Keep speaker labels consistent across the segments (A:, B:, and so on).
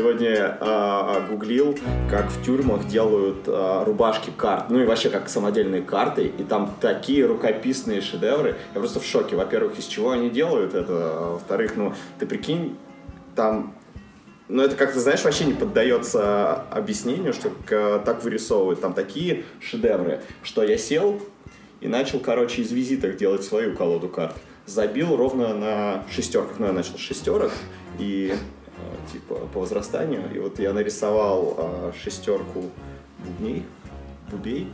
A: сегодня э, гуглил, как в тюрьмах делают э, рубашки карт, ну и вообще как самодельные карты, и там такие рукописные шедевры. Я просто в шоке. Во-первых, из чего они делают это, а во-вторых, ну, ты прикинь, там но это как-то, знаешь, вообще не поддается объяснению, что так вырисовывают. Там такие шедевры, что я сел и начал, короче, из визиток делать свою колоду карт. Забил ровно на шестерках. Ну, я начал с шестерок и типа по возрастанию. И вот я нарисовал э, шестерку бубней, бубей,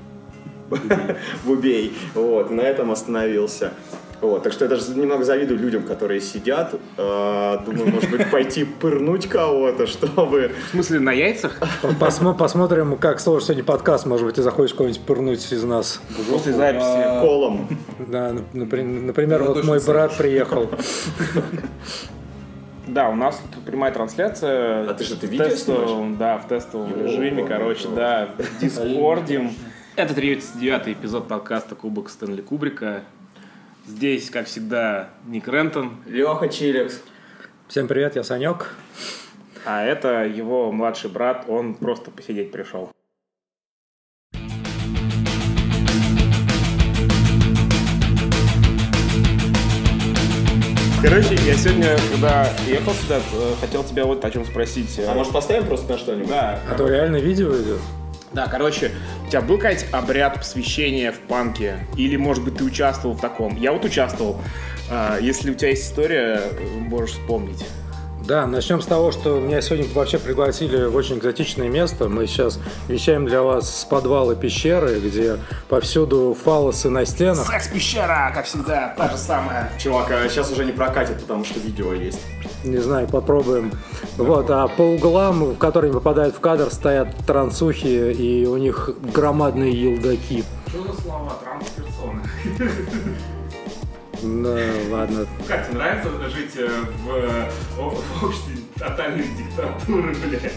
A: бубей. Вот, на этом остановился. Вот, так что я даже немного завидую людям, которые сидят. Э, думаю, может быть, пойти пырнуть кого-то, чтобы...
B: В смысле, на яйцах?
C: Посмо посмотрим, как сложится сегодня подкаст. Может быть, ты захочешь кого-нибудь пырнуть из нас.
B: После записи.
A: Колом.
C: Да, например, вот мой брат приехал.
B: Да, у нас тут прямая трансляция.
A: А ты что, ты видео тестовом,
B: Да, в тестовом режиме, короче, да, в Дискорде. Это 39-й эпизод подкаста Кубок Стэнли Кубрика. Здесь, как всегда, Ник Рентон.
A: Леха Чилекс.
C: Всем привет, я Санек.
B: А это его младший брат, он просто посидеть пришел. Короче, я сегодня, когда ехал сюда, э, хотел тебя вот о чем спросить.
A: А может поставим просто на что-нибудь?
B: Да.
C: А то реально видео идет?
B: Да, короче, у тебя был какой-то обряд посвящения в панке? Или, может быть, ты участвовал в таком? Я вот участвовал. А, если у тебя есть история, можешь вспомнить.
C: Да, начнем с того, что меня сегодня вообще пригласили в очень экзотичное место. Мы сейчас вещаем для вас с подвала пещеры, где повсюду фалосы на стенах.
B: Секс-пещера, как всегда, та же самая.
A: Чувак, а сейчас уже не прокатит, потому что видео есть.
C: Не знаю, попробуем. Вот, а по углам, в которые попадают в кадр, стоят трансухи, и у них громадные елдаки.
B: Что за слова? Трансперсоны.
C: Ну, ладно.
B: Как тебе нравится жить э, в, в обществе тотальной диктатуры, блядь?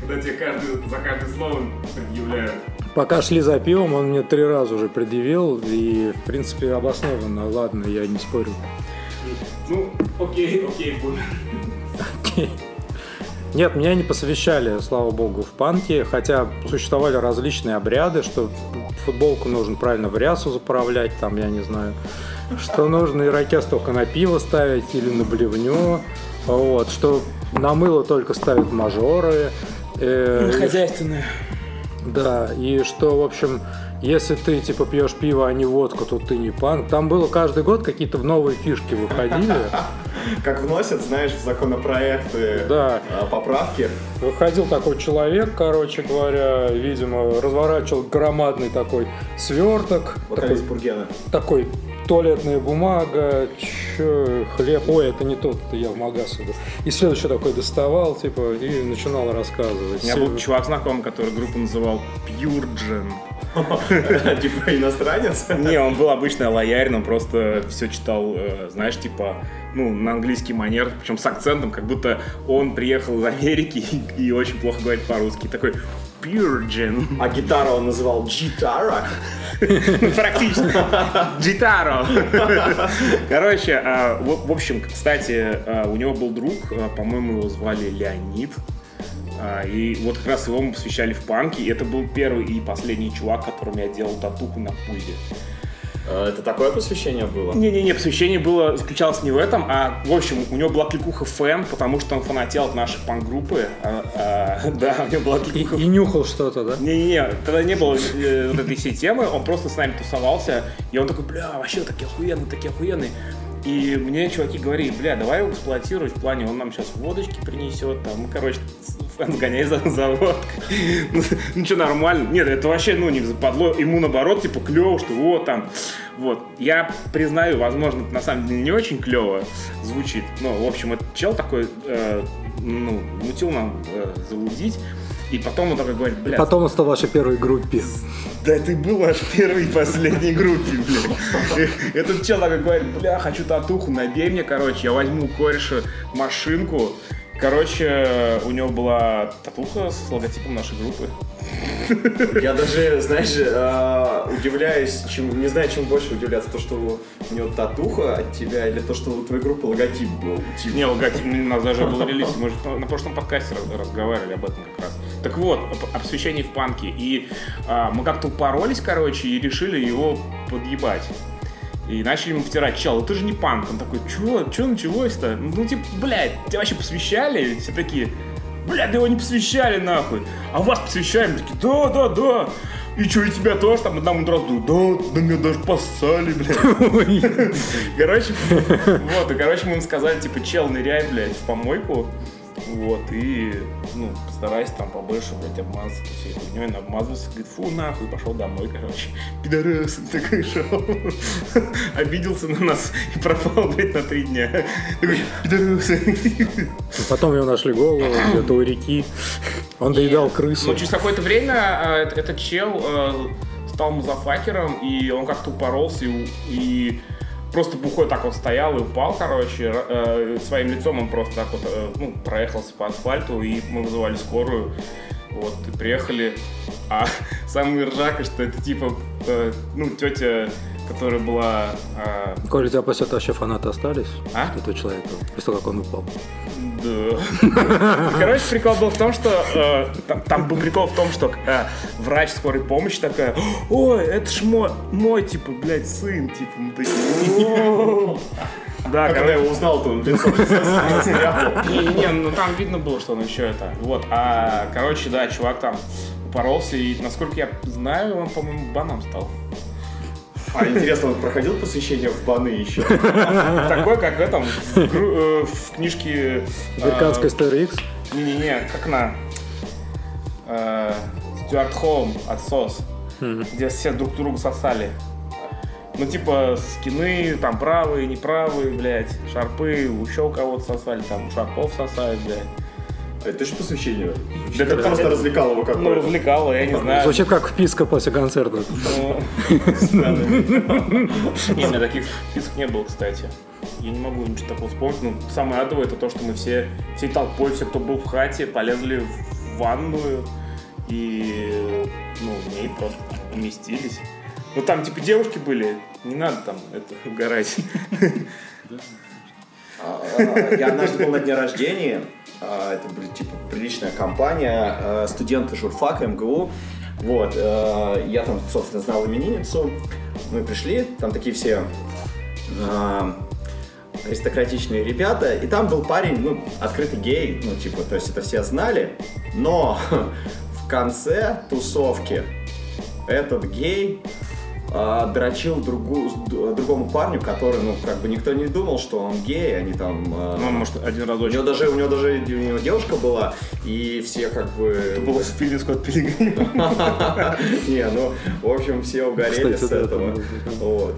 B: Когда тебе каждый, за каждое слово предъявляют.
C: Пока шли за пивом, он мне три раза уже предъявил, и, в принципе, обоснованно. Ладно, я не спорю.
B: Ну, окей, окей, бумер.
C: Окей. Нет, меня не посвящали, слава богу, в панке, хотя существовали различные обряды, что футболку нужно правильно в рясу заправлять, там, я не знаю, что нужно ирокез только на пиво ставить или на блевню, вот, что на мыло только ставят мажоры.
B: Э, Хозяйственные.
C: Да, и что, в общем, если ты типа пьешь пиво, а не водку, то ты не панк. Там было каждый год какие-то новые фишки выходили.
A: Как вносят, знаешь, в законопроекты да. А, поправки.
C: Выходил такой человек, короче говоря, видимо, разворачивал громадный такой сверток.
A: Вот такой, из бургена.
C: Такой туалетная бумага, чё, хлеб. Ой, это не тот, это я в магаз иду. И следующий такой доставал, типа, и начинал рассказывать.
B: У меня был чувак знакомый, который группу называл Purgen.
A: Типа иностранец?
B: Не, он был обычный лоярь, но просто все читал, э, знаешь, типа, ну, на английский манер, причем с акцентом, как будто он приехал из Америки и очень плохо говорит по-русски. Такой, Purgen.
A: А гитару он называл гитара?
B: Практически. Гитаро. Короче, а, в общем, кстати, а, у него был друг, а, по-моему, его звали Леонид. И вот как раз его мы посвящали в панке. И это был первый и последний чувак, которому я делал татуху на пузе.
A: А, это такое посвящение было?
B: Не-не-не, посвящение было, заключалось не в этом, а, в общем, у него была кликуха фэн, потому что он фанател от нашей панк-группы. А, а, да, у него была кликуха...
C: И, и нюхал что-то, да?
B: Не-не-не, тогда не было э, вот этой всей темы, он просто с нами тусовался, и он такой, бля, вообще такие охуенные, такие охуенные. И мне чуваки говорили, бля, давай его эксплуатировать в плане, он нам сейчас водочки принесет, там, короче, сгоняй за завод. ну, ну что, нормально. Нет, это вообще, ну, не западло. Ему, наоборот, типа, клево, что вот там. Вот. Я признаю, возможно, на самом деле не очень клево звучит. Ну, в общем, этот чел такой, э, ну, мутил нам э, залудить. И потом он такой говорит, бля... И
C: потом он стал вашей первой группе.
B: Да ты был ваш первой и последней группе, блядь. Этот чел такой говорит, бля, хочу татуху, набей мне, короче, я возьму кореша машинку, Короче, у него была татуха с логотипом нашей группы.
A: Я даже, знаешь, э, удивляюсь, чем, не знаю, чем больше удивляться, то, что у него татуха от тебя, или то, что у твоей группы логотип был. Типа.
B: Не, логотип, у нас даже был релиз, мы же на прошлом подкасте разговаривали об этом как раз. Так вот, о посвящении в панке. И а, мы как-то упоролись, короче, и решили его подъебать. И начали ему втирать, чел, ты же не панк. Он такой, чё, чё началось-то? Ну, типа, блядь, тебя вообще посвящали? Все такие, блядь, да его не посвящали нахуй. А вас посвящаем? Такие, да, да, да. И что, и тебя тоже там одному сразу, да, да меня даже поссали, блядь. Короче, вот, и, короче, мы ему сказали, типа, чел, ныряй, блядь, в помойку. Вот, и, ну, постарайся там побольше, блядь, обмазаться всей хуйней, он обмазывался, говорит, фу, нахуй, пошел домой, короче. Пидорас, такой шел. Обиделся на нас и пропал, блядь, на три дня. Такой, пидорас.
C: Потом его нашли голову где-то у реки. Он доедал крысу.
B: Но через какое-то время а, этот чел а, стал музафакером, и он как-то упоролся, и, и просто бухой так вот стоял и упал, короче, э, своим лицом он просто так вот, э, ну, проехался по асфальту, и мы вызывали скорую, вот, и приехали, а самый ржака, что это типа, э, ну, тетя, которая была... Э,
C: Коля, у тебя после этого вообще фанаты остались?
B: А?
C: Этого человека, после того, как он упал.
B: Да. Короче, прикол был в том, что э, там, там был прикол в том, что э, врач скорой помощи такая, ой, это ж мой, мой, типа, блядь, сын, типа, мы такие. Да,
A: А когда я его узнал, то он лицо
B: не, не, ну там видно было, что он еще это. Вот, а, короче, да, чувак там упоролся, и, насколько я знаю, он, по-моему, баном стал.
A: А интересно, он проходил посвящение в баны еще?
B: Такой, как в этом, в, э, в книжке... э,
C: Американская история X.
B: Не-не-не, как на э, Стюарт Холм отсос, где все друг друга сосали. Ну, типа, скины, там, правые, неправые, блядь, шарпы, еще у кого-то сосали, там, у шарпов сосали, блядь.
A: Это же посвящение.
B: Да
A: Это просто развлекало его
B: Ну,
A: какое-то.
B: развлекало, я не знаю.
C: Звучит как вписка после концерта.
B: Ну, Не, у меня таких списков не было, кстати. Я не могу ничего такого вспомнить. Ну, самое адовое это то, что мы все, всей толпой, все, кто был в хате, полезли в ванную и, ну, в ней просто уместились. Ну, там, типа, девушки были, не надо там это угорать.
A: А, Я однажды был на дне рождения. а, Это были типа приличная компания, а, студенты журфака МГУ. Вот, я там, собственно, знал именинницу. Мы пришли, там такие все аристократичные ребята, и там был парень, ну, открытый гей, ну, типа, то есть это все знали, но в конце тусовки этот гей а, дрочил другу, другому парню, который, ну, как бы никто не думал, что он гей, они там... а,
B: Ну, может, один
A: у него даже, у него даже у него девушка была, и все как бы...
B: Это было в фильме Скотт Пилигрим.
A: Не, ну, в общем, все угорели с этого. Вот.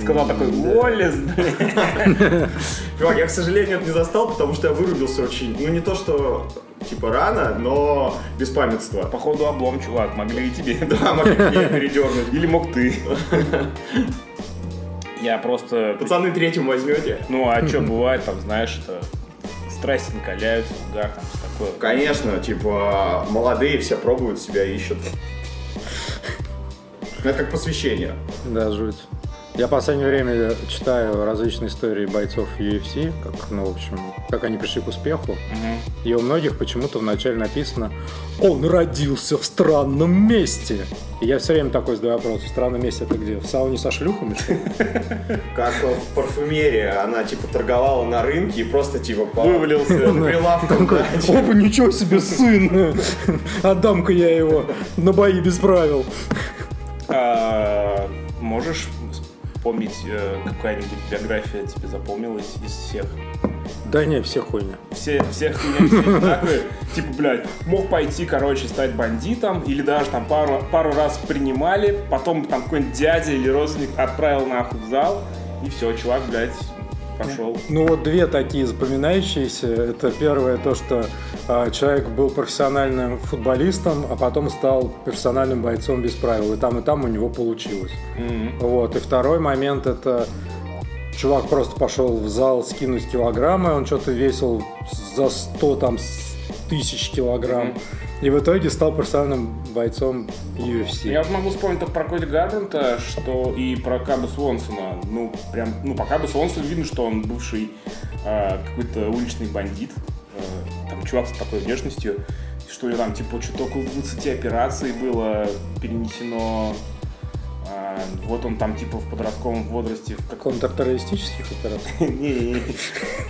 B: Сказал такой, Уоллес, блядь.
A: Чувак, я, к сожалению, это не застал, потому что я вырубился очень, ну, не то, что, типа, рано, но без памятства.
B: Походу облом, чувак, могли и тебе.
A: Да, могли меня передернуть.
B: Или мог ты. Я просто...
A: Пацаны, третьим возьмете?
B: Ну, а что бывает, там, знаешь, это... Страсти накаляются, угар, там, все такое.
A: Конечно, типа, молодые все пробуют себя, ищут. Это как посвящение.
C: Да, жуть. Я в последнее время читаю различные истории бойцов UFC, как, ну, в общем, как они пришли к успеху.
B: Мгм.
C: И у многих почему-то вначале написано «Он родился в странном месте». И я все время такой задаю вопрос, в странном месте это где? В сауне со шлюхами, что ли?
A: Как в парфюмерии, она, типа, торговала на рынке и просто, типа,
B: Вывалился.
A: по прилавкам, да, типа.
C: Опа, ничего себе, сын! Отдам-ка я его на бои без правил.
B: А, Можешь вспомнить, э, какая-нибудь биография тебе запомнилась из всех?
C: Да не, все хуйня.
B: Все, всех меня все. Типа, блядь, мог пойти, короче, стать бандитом, или даже там пару, пару раз принимали, потом там какой-нибудь дядя или родственник отправил нахуй в зал, и все, чувак, блядь, пошел.
C: Ну вот две такие запоминающиеся. Это первое то, что а, человек был профессиональным футболистом, а потом стал профессиональным бойцом без правил. И там, и там у него получилось.
B: Мгм.
C: Вот. И второй момент это чувак просто пошел в зал скинуть килограммы, он что-то весил за 100 там тысяч килограмм. И в итоге стал профессиональным бойцом UFC.
B: Я могу вспомнить только про Коди Гарбранта, что и про Каба Свонсона. Ну, прям, ну, по Кабу Свонсону видно, что он бывший э, какой-то уличный бандит. Э, там чувак с такой внешностью, что него там, типа, что-то около 20 операций было перенесено. А, вот он там, типа, в подростковом возрасте в каком
C: Контртеррористических операций.
B: не-не-не.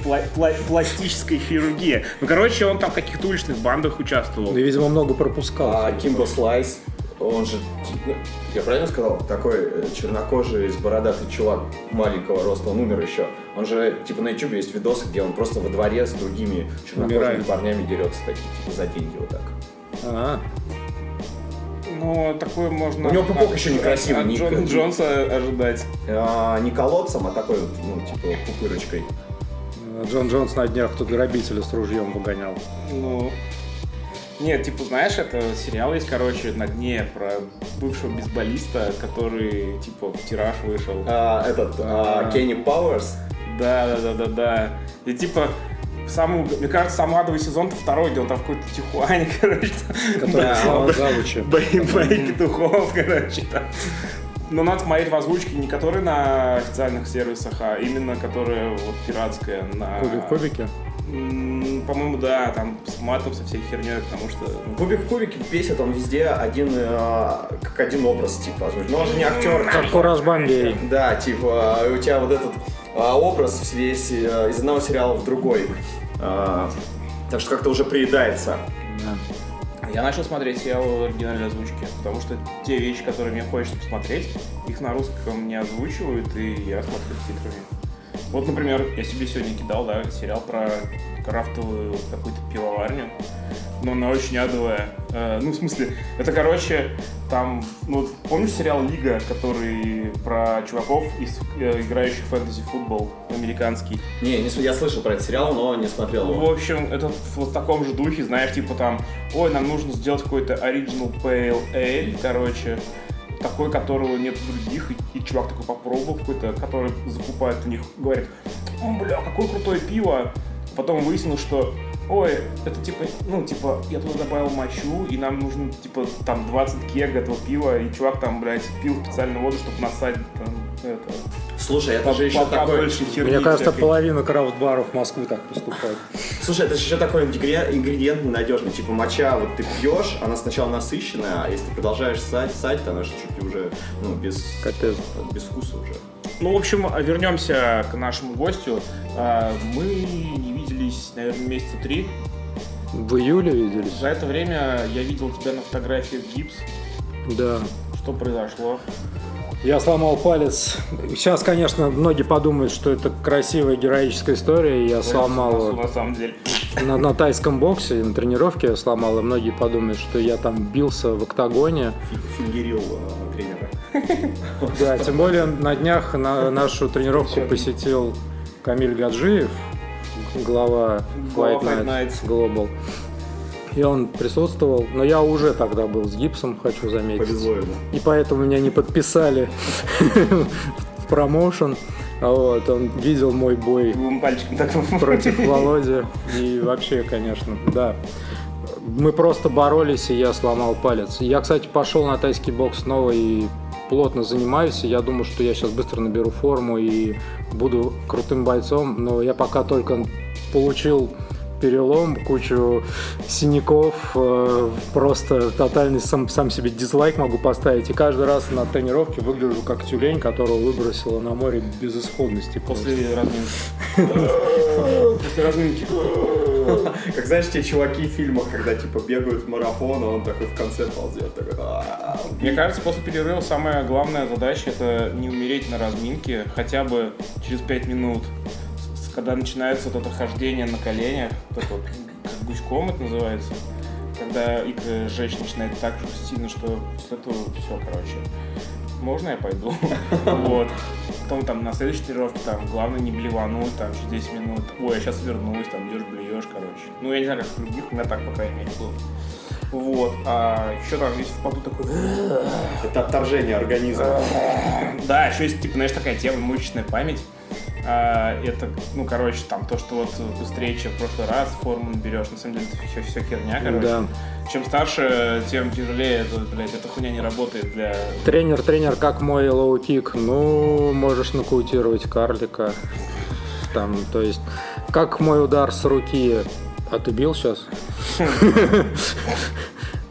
B: Пла- пла- пластической хирургии. Ну, короче, он там в каких-то уличных бандах участвовал.
C: Ну, и, видимо, много пропускал.
A: А Кимбо Слайс, он же, ну, я правильно сказал, такой э, чернокожий, с бородатый чувак маленького роста, он умер еще. Он же, типа, на YouTube есть видосы, где он просто во дворе с другими чернокожими
C: Умирает.
A: парнями дерется такие, типа, за деньги вот так.
C: А,
B: Ну, такое можно...
A: У него пупок
B: от-
A: еще некрасивый,
B: от
A: не-
B: Джон- Джонса ожидать.
A: А, не колодцем, а такой вот, ну, типа, пупырочкой.
C: Джон Джонс на днях тут грабителя с ружьем выгонял.
B: Ну... Нет, типа, знаешь, это сериал есть, короче, на дне про бывшего бейсболиста, который, типа, в тираж вышел.
A: А, этот, а, Кенни Пауэрс,
B: Да, да, да, да, да. И типа, самый, мне кажется, самый адовый сезон-то второй, где он там в какой-то Тихуане, короче.
C: Который слава завуча.
B: Бои, петухов, короче, там. Но надо смотреть в озвучке не которые на официальных сервисах, а именно которые вот пиратская на...
C: Кубик в кубике.
B: По-моему, да, там с матом, со всей херней, потому что... ну,
A: Кубик в кубике бесит, он везде один, э, как один образ, типа, озвучен. Но он же не актер.
C: Как Кураж.
A: Да, типа, у тебя вот этот образ весь э, из одного сериала в другой. А, так что как-то уже приедается.
B: Я начал смотреть сериал в оригинальной озвучке, потому что те вещи, которые мне хочется посмотреть, их на русском не озвучивают, и я смотрю с титрами. Вот, например, я себе сегодня кидал, да, сериал про крафтовую какую-то пивоварню, но она очень адовая. Э, ну, в смысле, это, короче, там, ну, помнишь сериал «Лига», который про чуваков, из, э, играющих в фэнтези-футбол, американский?
A: Не, не, я слышал про этот сериал, но не смотрел
B: В
A: его.
B: общем, это в вот таком же духе, знаешь, типа там, ой, нам нужно сделать какой-то Original Pale Ale, короче, такой, которого нет в других, и, и чувак такой попробовал какой-то, который закупает у них, говорит, «М, бля, какое крутое пиво, потом выяснилось, что ой, это типа, ну, типа, я туда добавил мочу, и нам нужно, типа, там 20 кег этого пива, и чувак там, блядь, пил специальную воду, чтобы насадить там, это,
A: Слушай, это
B: по-
A: же еще такой...
C: Мне кажется,
B: всякой.
C: половина крафт-баров Москвы так поступает.
A: Слушай, это же еще такой ингредиент, ненадежный. Типа моча, вот ты пьешь, она сначала насыщенная, а если ты продолжаешь ссать, ссать, то она же чуть ли уже, ну, без,
C: Капец.
A: без вкуса уже.
B: Ну, в общем, вернемся к нашему гостю. А, Мы не виделись, наверное, месяца три.
C: В июле виделись?
B: За это время я видел тебя на фотографиях гипс.
C: Да.
B: Что произошло?
C: Я сломал палец. Сейчас, конечно, многие подумают, что это красивая героическая история. Я сломал
B: На, самом деле.
C: на, на тайском боксе, на тренировке я сломал, и многие подумают, что я там бился в октагоне.
A: Фи- Фингерил э, тренера.
C: Да, тем более на днях на нашу тренировку посетил Камиль Гаджиев, глава
B: Глава
C: Fight
B: Fight
C: Night
B: Nights.
C: Global. И он присутствовал, но я уже тогда был с гипсом, хочу заметить.
A: Повезло ему.
C: И поэтому меня не подписали в промоушен. Вот, он видел мой бой
B: Двум пальчиком так
C: против Володи. И вообще, конечно, да. Мы просто боролись, и я сломал палец. Я, кстати, пошел на тайский бокс снова и плотно занимаюсь. И я думаю, что я сейчас быстро наберу форму и буду крутым бойцом. Но я пока только получил перелом, кучу синяков, э, просто тотальный сам, сам себе дизлайк могу поставить. И каждый раз на тренировке выгляжу как тюлень, которого выбросило на море безысходности.
B: После разминки. После разминки.
A: Как знаешь, те чуваки в фильмах, когда типа бегают в марафон, а он такой в конце ползет. Такой, «А-а-а».
B: Мне кажется, после перерыва самая главная задача это не умереть на разминке хотя бы через 5 минут. Когда начинается вот это хождение на коленях, вот, как гуськом это называется, когда икры жечь начинает так же сильно, что после этого все, короче. Можно я пойду? Вот. Потом там на следующей тренировке там главное не блевануть, там через 10 минут. Ой, я сейчас вернусь, там идешь, блюешь, короче. Ну, я не знаю, как у других, у меня так, по крайней мере, было. Вот. А еще там весь в поту такой...
A: Это отторжение организма.
B: Да, еще есть, типа, знаешь, такая тема, мышечная память. А, это, ну, короче, там то, что вот быстрее, чем в прошлый раз форму наберешь, на самом деле это все, все херня, короче.
C: Да.
B: Чем старше, тем тяжелее, это, блядь, эта хуйня не работает для...
C: Тренер, тренер, как мой лоу-кик? Ну, можешь нокаутировать карлика. Там, то есть, как мой удар с руки? А ты бил сейчас?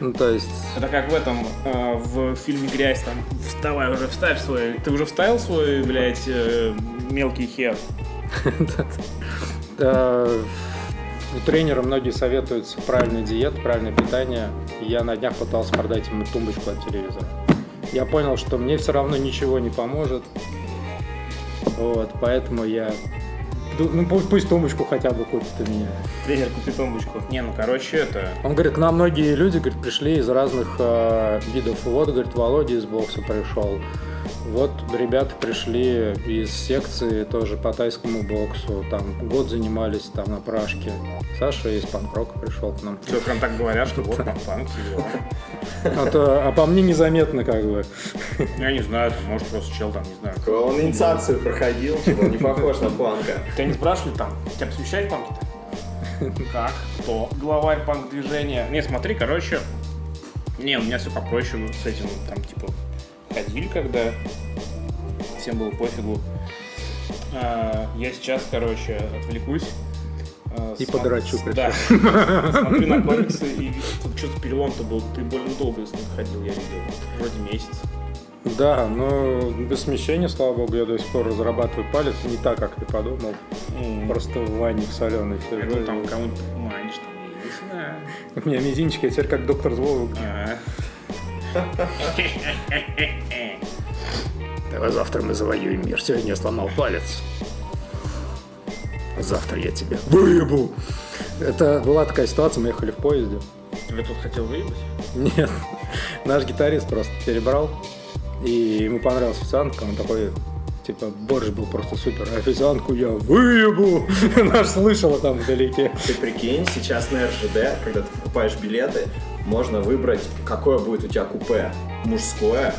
C: Ну, то есть,
B: Это как в этом, э, в фильме «Грязь», там, вставай уже, вставь свой... Ты уже вставил свой, блядь, э, мелкий хер?
C: э, у тренера многие советуются правильная диета, правильное питание. Я на днях пытался продать ему тумбочку от телевизора. Я понял, что мне все равно ничего не поможет. Вот, поэтому я... Ну, пусть, пусть тумбочку хотя бы купит у меня.
B: Тренер, купи тумбочку. Не, ну, короче, это...
C: Он говорит, к нам многие люди, говорит, пришли из разных э, видов. Вот, говорит, Володя из бокса пришел. Вот ребята пришли из секции тоже по тайскому боксу. Там год занимались там на прашке. Саша из панк-рока пришел к нам.
B: Все прям так говорят, что вот там панк.
C: А, то- а по мне незаметно как бы.
B: Я не знаю, может, просто чел там, не знаю.
A: Он инициацию проходил, типа, он не похож на панка.
B: Тебя не спрашивали там, тебя посвящают панки-то? Как? Кто? Главарь панк-движения. Не, смотри, короче, не, у меня все попроще с этим, там, типа, ходили, когда всем было пофигу. А, я сейчас, короче, отвлекусь. а,
C: И
B: смо-
C: подрачу
B: Да. Смотрю на комиксы, и что-то перелом-то был. Ты больно долго с ним ходил, я видел. Вроде месяц.
C: Да, но без смещения, слава богу, я до сих пор разрабатываю палец не так, как ты подумал.
B: М,
C: Просто в ванне в соленой
B: Я
C: сижу.
B: думал, там кому-нибудь манишь, там, я не знаю.
C: У меня мизинчик, я теперь как доктор злого.
B: А.
C: Давай завтра мы завоюем мир. Сегодня я сломал палец. Завтра я тебе выебу. Это была такая ситуация, мы ехали в поезде.
B: Тебя тут хотел выебать?
C: Нет, наш гитарист просто перебрал, и ему понравился официантка, он такой, типа, борщ был просто супер, официантку я выебу, наш слышала там вдалеке.
A: Ты прикинь, сейчас на РЖД, когда ты покупаешь билеты, можно выбрать, какое будет у тебя купе. Мужское,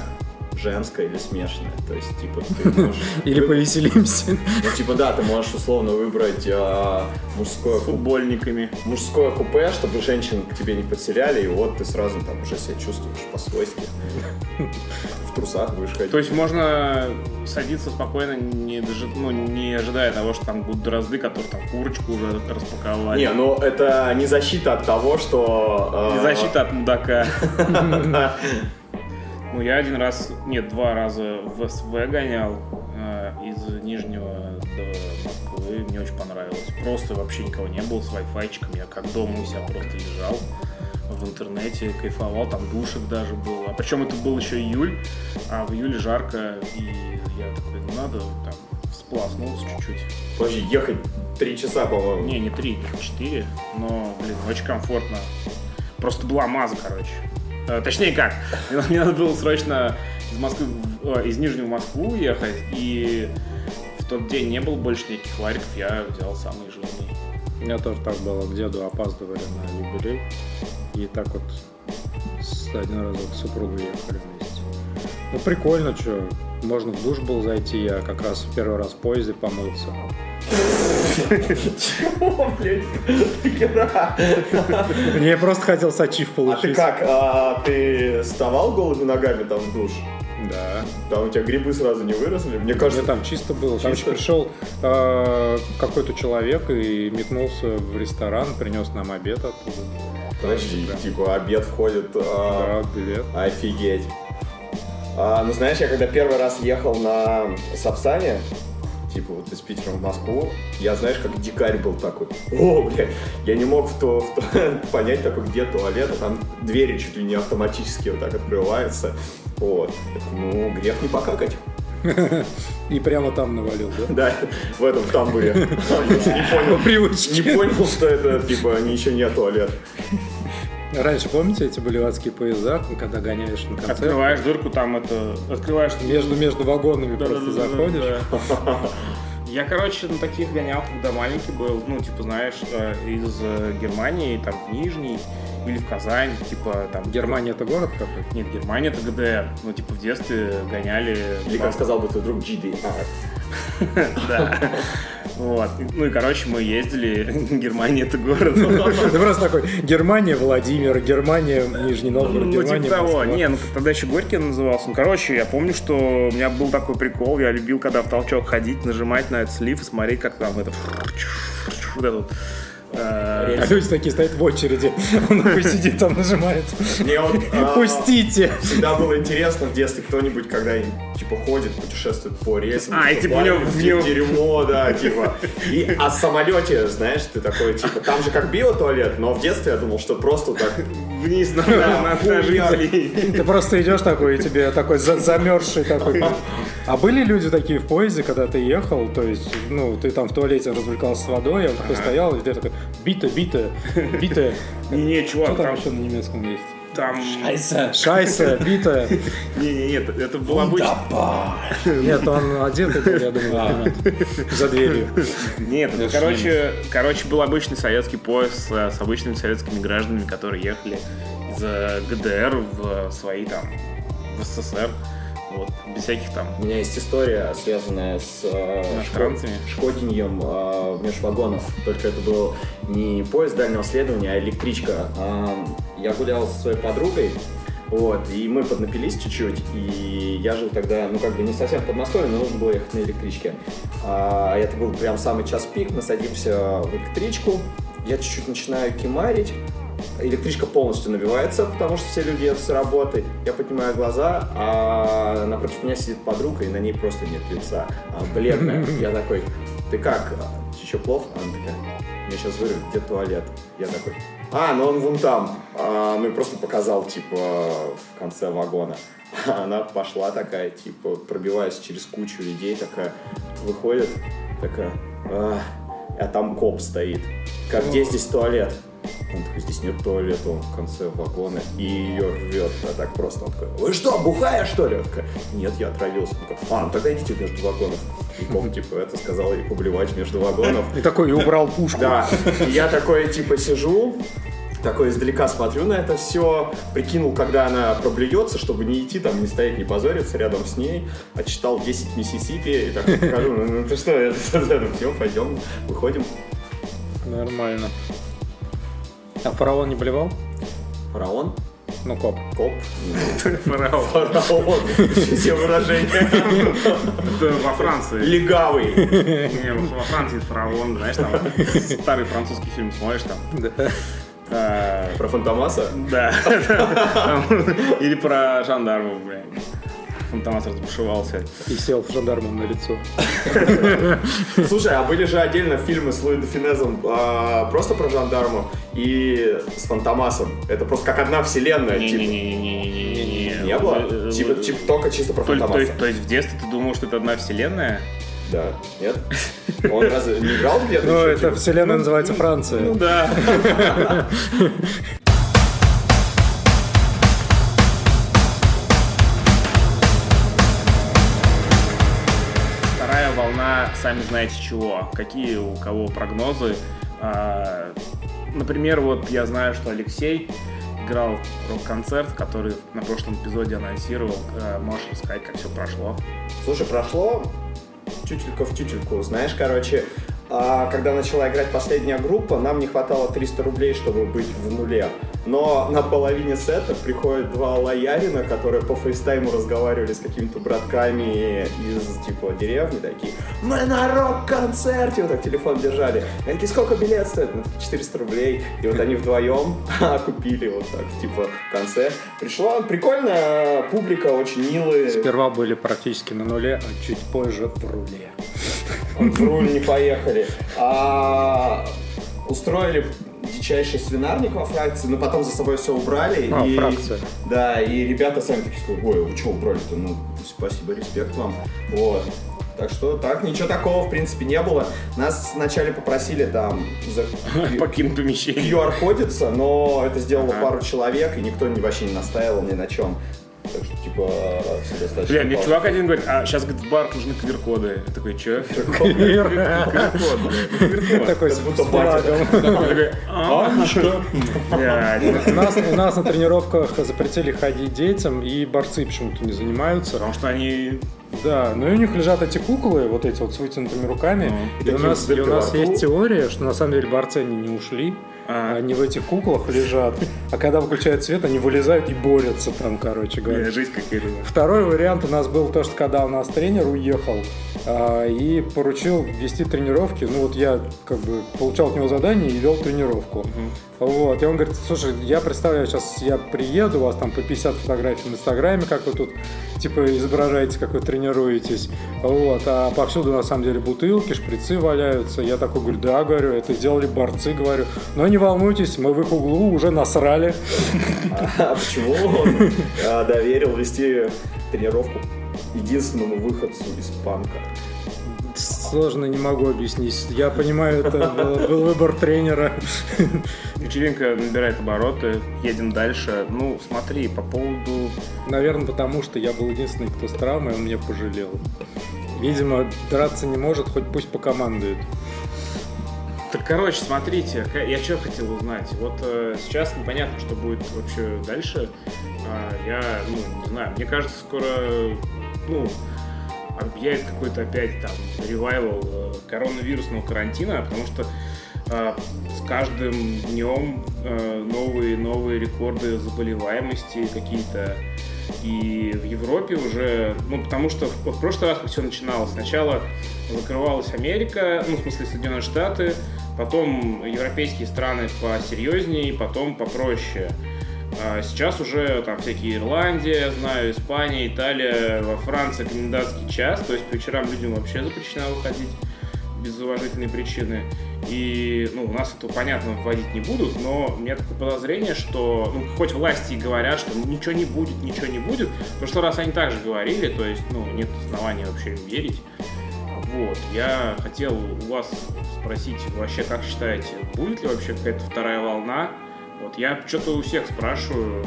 A: женское или смешанное. То есть, типа, ты можешь...
C: Или повеселимся.
A: Ну, типа, да, ты можешь условно выбрать а, мужское,
B: Футбольниками.
A: мужское купе, чтобы женщин к тебе не подселяли, и вот ты сразу там уже себя чувствуешь по-свойски. В трусах будешь ходить.
B: То есть можно садиться спокойно, не, дожи- ну, не ожидая того, что там будут дрозды, которые там курочку уже распаковали.
A: Не, ну это не защита от того, что... а,
B: Не защита от мудака. Ну, я один раз, нет, два раза в СВ гонял э, из Нижнего до Москвы. Мне очень понравилось. Просто вообще никого не было с вайфайчиком. Я как дома у себя просто лежал в интернете, кайфовал, там душек даже был. А причем это был еще июль, а в июле жарко, и я такой, ну надо там сплоснулся чуть-чуть.
A: Подожди, ехать три часа, по-моему.
B: Не, не три, четыре, но, блин, очень комфортно. Просто была маза, короче. Э, Точнее как, мне, надо было срочно из Москвы, из Нижнего Москву ехать, и в тот день не было больше никаких вариков, я взял самый жирный.
C: У меня тоже так было, к деду опаздывали на юбилей, и так вот один раз вот с супругой ехали вместе. Ну прикольно, что, можно в душ был зайти, я как раз в первый раз в поезде помылся.
A: Чего, блядь?
C: Я просто хотел сачив
A: А
C: получить.
A: ты как? А ты вставал голыми ногами там в душ?
C: Да.
A: Там у тебя грибы сразу не выросли? Мне
C: Мне
A: кажется,
C: там чисто было. Там еще пришел э, какой-то человек и метнулся в ресторан, принес нам обед оттуда.
A: подожди, типа обед входит... а,
C: Да, билет.
A: Офигеть. А, ну, знаешь, я когда первый раз ехал на Сапсане, типа вот из Питера в Москву, я, знаешь, как дикарь был такой. О, блядь, я не мог в то, в то- понять такой, где туалет, а там двери чуть ли не автоматически вот так открываются. Вот. Ну, грех не покакать.
C: И прямо там навалил, да?
A: Да, в этом тамбуре. Не
C: По
A: понял, не понял, что это, типа, ничего не туалет.
C: Раньше, помните, эти были адские поезда, когда гоняешь на концерт?
B: Открываешь дырку, там это... Открываешь...
C: Между, между вагонами просто
B: Да-да-да-да-да.
C: заходишь.
B: Я, короче, на таких гонял, когда маленький был, ну, типа, знаешь, э, из э, Германии, там, в Нижний или в Казань, типа, там...
C: Германия это город какой?
B: Нет, Германия это ГДР. Ну, типа, в детстве гоняли...
A: Или, как сказал бы твой друг, GDR.
B: Да. Вот. Ну и, короче, мы ездили. Германия это город.
C: Ты просто такой, Германия, Владимир, Германия, Нижний Новгород,
B: Ну,
C: Германия,
B: типа того.
C: Москва.
B: Не, ну тогда еще Горький назывался. Ну, короче, я помню, что у меня был такой прикол. Я любил, когда в толчок ходить, нажимать на этот слив и смотреть, как там это... Вот это вот. Э,
C: А люди такие стоят в очереди. Он такой сидит там, нажимает.
A: Мне вот, а,
C: Пустите.
A: Всегда было интересно в детстве кто-нибудь, когда типа ходит, путешествует по рельсам,
B: А, и, типа, у него-
A: наступает,
B: у него-
A: дерьмо, да, типа. И, а в самолете, знаешь, ты такой, типа, там же как биотуалет, но в детстве я думал, что просто так
B: Вниз на, на, на, на жителей.
C: Ты просто идешь такой, и тебе такой за- замерзший такой. А были люди такие в поезде, когда ты ехал, то есть, ну, ты там в туалете развлекался с водой, а он такой стоял, и ты такой, бита, бита, бита.
B: Не-не,
C: Что
B: чувак,
C: там
B: там,
C: еще на немецком есть?
B: там...
C: Шайса, бита.
B: Не-не-не, это, это был обычный...
C: Нет, он одетый я думаю, за дверью.
B: Нет, это, короче, короче, был обычный советский поезд с, обычными советскими гражданами, которые ехали из ГДР в свои там, в СССР. Вот, без всяких там
A: У меня есть история, связанная с э,
B: Иностранцами?
A: шко- шкодиньем э, межвагонов. Только это был не поезд дальнего следования, а электричка. А, я гулял со своей подругой, вот, и мы поднапились чуть-чуть, и я жил тогда, ну, как бы не совсем в Подмосковье, но нужно было ехать на электричке. А, это был прям самый час пик, мы садимся в электричку, я чуть-чуть начинаю кимарить, Электричка полностью набивается, потому что все люди с работы. Я поднимаю глаза, а напротив меня сидит подруга, и на ней просто нет лица. А, бледная. Я такой, ты как? Что, плохо? Она такая, меня сейчас вырвет, где туалет? Я такой, а, ну он вон там. А, ну и просто показал, типа, в конце вагона. Она пошла такая, типа, пробиваясь через кучу людей, такая, выходит, такая, а, а там коп стоит. Как, где здесь туалет? Он такой, здесь нет туалета, он в конце вагона, и ее рвет, а так просто. Он такой, вы что, бухая, что ли? Он такой, нет, я отравился. Он такой, а, ну тогда идите между вагонов. И коп, типа, это сказал ей поблевать между вагонов.
C: И такой, и убрал пушку.
A: Да, и я такой, типа, сижу, такой издалека смотрю на это все, прикинул, когда она проблюется, чтобы не идти там, не стоять, не позориться рядом с ней, отчитал 10 Миссисипи и такой покажу, ну, ну ты что, это, все, пойдем, выходим.
C: Нормально. А фараон не блевал?
A: Фараон,
C: Ну, коп.
A: коп,
B: фараон.
A: фараон, все выражения,
B: Это во Франции.
A: легавый.
B: Не, во Франции фараон, знаешь, там старый французский фильм смотришь там. А,
A: Про Фантомаса?
B: Да. Или про жандармов, блядь. Фантомас разбушевался.
C: И сел жандармом на лицо.
A: Слушай, а были же отдельно фильмы с Луи де Финезом а, просто про жандарму и с Фантомасом. Это просто как одна вселенная. типа.
B: Не-не-не-не-не-не.
A: Не было? Типа, типа только чисто про
B: То, то
A: Фантомаса.
B: есть, то есть в детстве ты думал, что это одна вселенная?
A: Да. Нет? Он разве не играл где-то?
C: Ну, это вселенная называется Франция.
B: Ну да. сами знаете чего. Какие у кого прогнозы? А, Например, вот я знаю, что Алексей играл рок-концерт, который на прошлом эпизоде анонсировал. А, Можешь рассказать, как все прошло?
A: Слушай, прошло тютелька в тютельку. Знаешь, короче, а, когда начала играть последняя группа, нам не хватало 300 рублей, чтобы быть в нуле. Но на половине сета приходят два лоярина, которые по фейстайму разговаривали с какими-то братками из, типа, деревни, такие, мы на рок-концерте, вот так телефон держали. Они такие, сколько билет стоит? Ну, 400 рублей. И вот они вдвоем купили вот так, типа, в конце. Пришла прикольная публика, очень милые.
C: Сперва были практически на нуле, а чуть позже в руле.
A: в руль не поехали. А устроили дичайший свинарник во фракции, но потом за собой все убрали.
C: А,
A: и,
C: фракция.
A: Да, и ребята сами такие сказали, ой, вы что убрали-то? Ну, спасибо, респект вам. Вот. Так что так, ничего такого, в принципе, не было. Нас вначале попросили там за
B: Покинуть помещение.
A: QR-кодиться, но это сделало
B: Ага.
A: пару человек, и никто вообще не настаивал ни на чем. Так что, типа, все достаточно...
B: Бля, мне
A: классно.
B: чувак один говорит, а сейчас, говорит, в барах нужны квир-коды. Я такой, че?
C: Такой с
A: Как будто батя.
C: флагом.
B: А, Блядь.
C: У нас, у нас на тренировках запретили ходить детям, и борцы почему-то не занимаются.
B: Потому что они...
C: Да, ну и у них лежат эти куклы, вот эти вот с вытянутыми руками.
B: Ну,
C: и, у нас,
A: с
C: и у нас есть теория, что на самом деле борцы они не ушли.
B: А.
C: Они в этих куклах лежат, а когда выключают свет, они вылезают и борются там, короче говоря.
B: Жизнь какая-то.
C: Второй вариант у нас был то, что когда у нас тренер уехал а, и поручил вести тренировки, ну вот я как бы получал от него задание и вел тренировку. Вот, и он говорит, слушай, я представляю, сейчас я приеду, у вас там по 50 фотографий в Инстаграме, как вы тут типа изображаете, как вы тренируетесь. Вот, а повсюду на самом деле бутылки, шприцы валяются. Я такой говорю, да, говорю, это сделали борцы, говорю. Но не волнуйтесь, мы в их углу уже насрали.
A: А почему он а, доверил вести тренировку единственному выходцу из панка?
C: Сложно не могу объяснить. Я понимаю, это был, был выбор тренера.
B: Вечеринка набирает обороты, едем дальше. Ну, смотри, по поводу...
C: Наверное, потому что я был единственный, кто с травмой, он меня пожалел. Видимо, драться не может, хоть пусть покомандует.
B: Так, короче, смотрите, я что хотел узнать. Вот э, сейчас непонятно, что будет вообще дальше. А, я, ну, не знаю, мне кажется, скоро, ну, объявят какой-то опять там ревайвал э, коронавирусного карантина, потому что э, с каждым днем э, новые новые рекорды заболеваемости какие-то. И в Европе уже, ну, потому что в, в прошлый раз все начиналось. Сначала закрывалась Америка, ну, в смысле Соединенные Штаты, потом европейские страны посерьезнее, потом попроще. А сейчас уже там всякие Ирландия, я знаю, Испания, Италия, во Франции комендантский час, то есть по вечерам людям вообще запрещено выходить без уважительной причины. И, ну, у нас это, понятно, вводить не будут, но у меня такое подозрение, что, ну, хоть власти и говорят, что ничего не будет, ничего не будет, в прошлый раз они также говорили, то есть, ну, нет основания вообще им верить. Вот, я хотел у вас спросить, вообще, как считаете, будет ли вообще какая-то вторая волна? Вот я что-то у всех спрашиваю,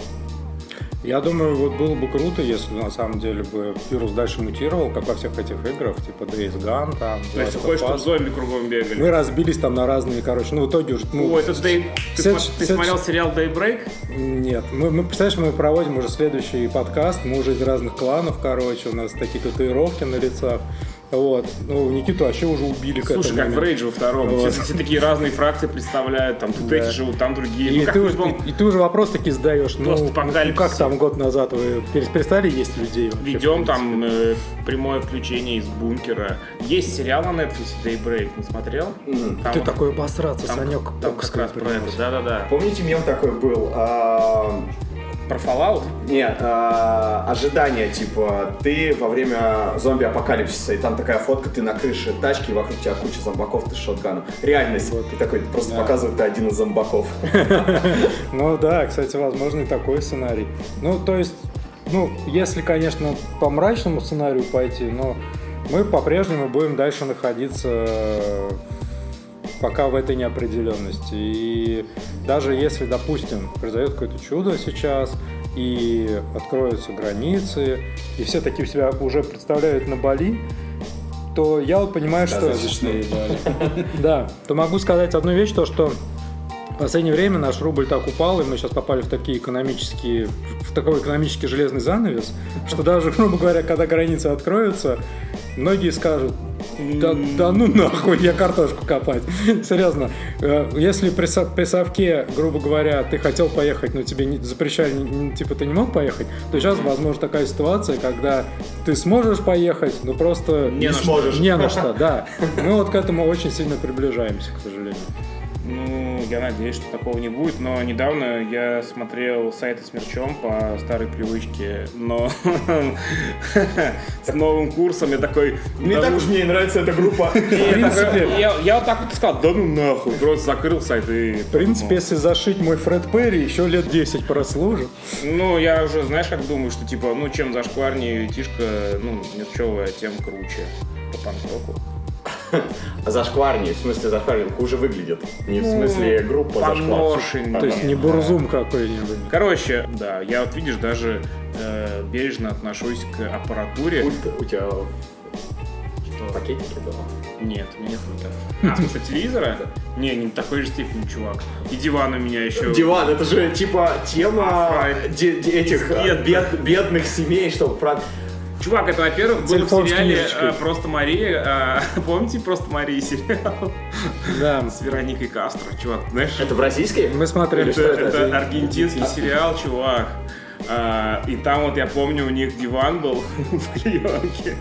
C: Я думаю, вот было бы круто, если на самом деле бы вирус дальше мутировал, как во всех этих играх, типа Days Gone, там,
B: то есть хочешь, чтобы зомби кругом бегали?
C: Мы разбились там на разные, короче, ну в итоге уже... ну,
B: О, это Day... Ты, ты смотрел сериал Daybreak?
C: Нет, мы, мы, представляешь, мы проводим уже следующий подкаст, мы уже из разных кланов, короче, у нас такие татуировки на лицах. Вот. Ну, Никиту вообще уже убили к
B: Слушай,
C: этому
B: как в
C: моменту.
B: Рейдже во втором.
C: Вот.
B: Все, все такие разные фракции представляют. Там тут
C: Да.
B: эти живут, там другие.
C: И,
B: ну, как
C: ты,
B: в
C: уже- и, и ты уже вопрос таки задаешь, ну, ну,
B: Постапокалипсисе.
C: как там год назад вы перес- перестали есть людей? вообще, в
B: Ведем там э, прямое включение из бункера. Есть сериал на Netflix Daybreak, не смотрел?
A: Мгм.
B: Там,
C: Ты такой обосраться,
B: там,
C: Санек.
B: там как раз про это, да-да-да.
A: Помните, мем такой был? а,
B: Про Fallout?
A: Нет, а, ожидание, типа, ты во время зомби-апокалипсиса, и там такая фотка, ты на крыше тачки, вокруг тебя куча зомбаков, ты с шотганом. Реальность. Ты такой, просто
C: Да.
A: показывает, ты один из зомбаков.
C: Ну да, кстати, возможно и такой сценарий. Ну, то есть, ну, если, конечно, по мрачному сценарию пойти, но мы по-прежнему будем дальше находиться э, пока в этой неопределенности. И даже если, допустим, произойдет какое-то чудо сейчас, и откроются границы, и все такие себя уже представляют на Бали, то я вот понимаю, что... Да, то могу сказать одну вещь, то что в последнее время наш рубль так упал, и мы сейчас попали в такие экономические, в такой экономический железный занавес, что даже, грубо говоря, когда границы откроются, многие скажут, да, да ну нахуй, я картошку копать. Серьезно, э, если при, при совке, грубо говоря, ты хотел поехать, но тебе не- запрещали, не- типа ты не мог поехать, то сейчас, возможно, такая ситуация, когда ты сможешь поехать, но просто
B: Не что.
A: сможешь.
C: не на что, да. Мы вот к этому очень сильно приближаемся, к сожалению.
B: Ну, я надеюсь, что такого не будет, но недавно я смотрел сайты с мерчом по старой привычке, но с новым курсом я такой...
A: Не
B: «Да
A: так
B: ну
A: уж мне нравится эта группа.
B: Я, вот так вот сказал, да ну нахуй, просто закрыл сайт и...
C: В принципе, если зашить мой Фред Перри, еще лет 10 прослужит.
B: Ну, я уже, знаешь, как думаю, что типа, ну, чем зашкварнее тишка, ну, нерчевая, тем круче по панк-року.
A: зашкварнее, в смысле зашкварнее, хуже выглядит. Не в смысле группа зашквар.
B: поношеннее.
C: То есть не бурзум какой-нибудь.
B: Короче, да, я вот видишь, даже э, бережно отношусь к аппаратуре.
A: Пульт у тебя в пакетике дома?
B: Нет, у меня нет. А, в смысле телевизора? Не, не такой же степени, чувак. И диван у меня еще.
A: Диван, это же типа тема этих
B: Бедных.
A: бед- бедных семей, чтобы про...
B: Чувак, это, во-первых, было в
C: Телефон
B: сериале э, «Просто Мария». э, Помните «Просто Мария» сериал?
C: Да.
B: С Вероникой Кастро, чувак, знаешь?
A: Это в российской?
C: Мы смотрели,
B: Это,
C: что
B: это
C: это.
B: аргентинский сериал, чувак. А, и там вот я помню, у них диван был в клеенке.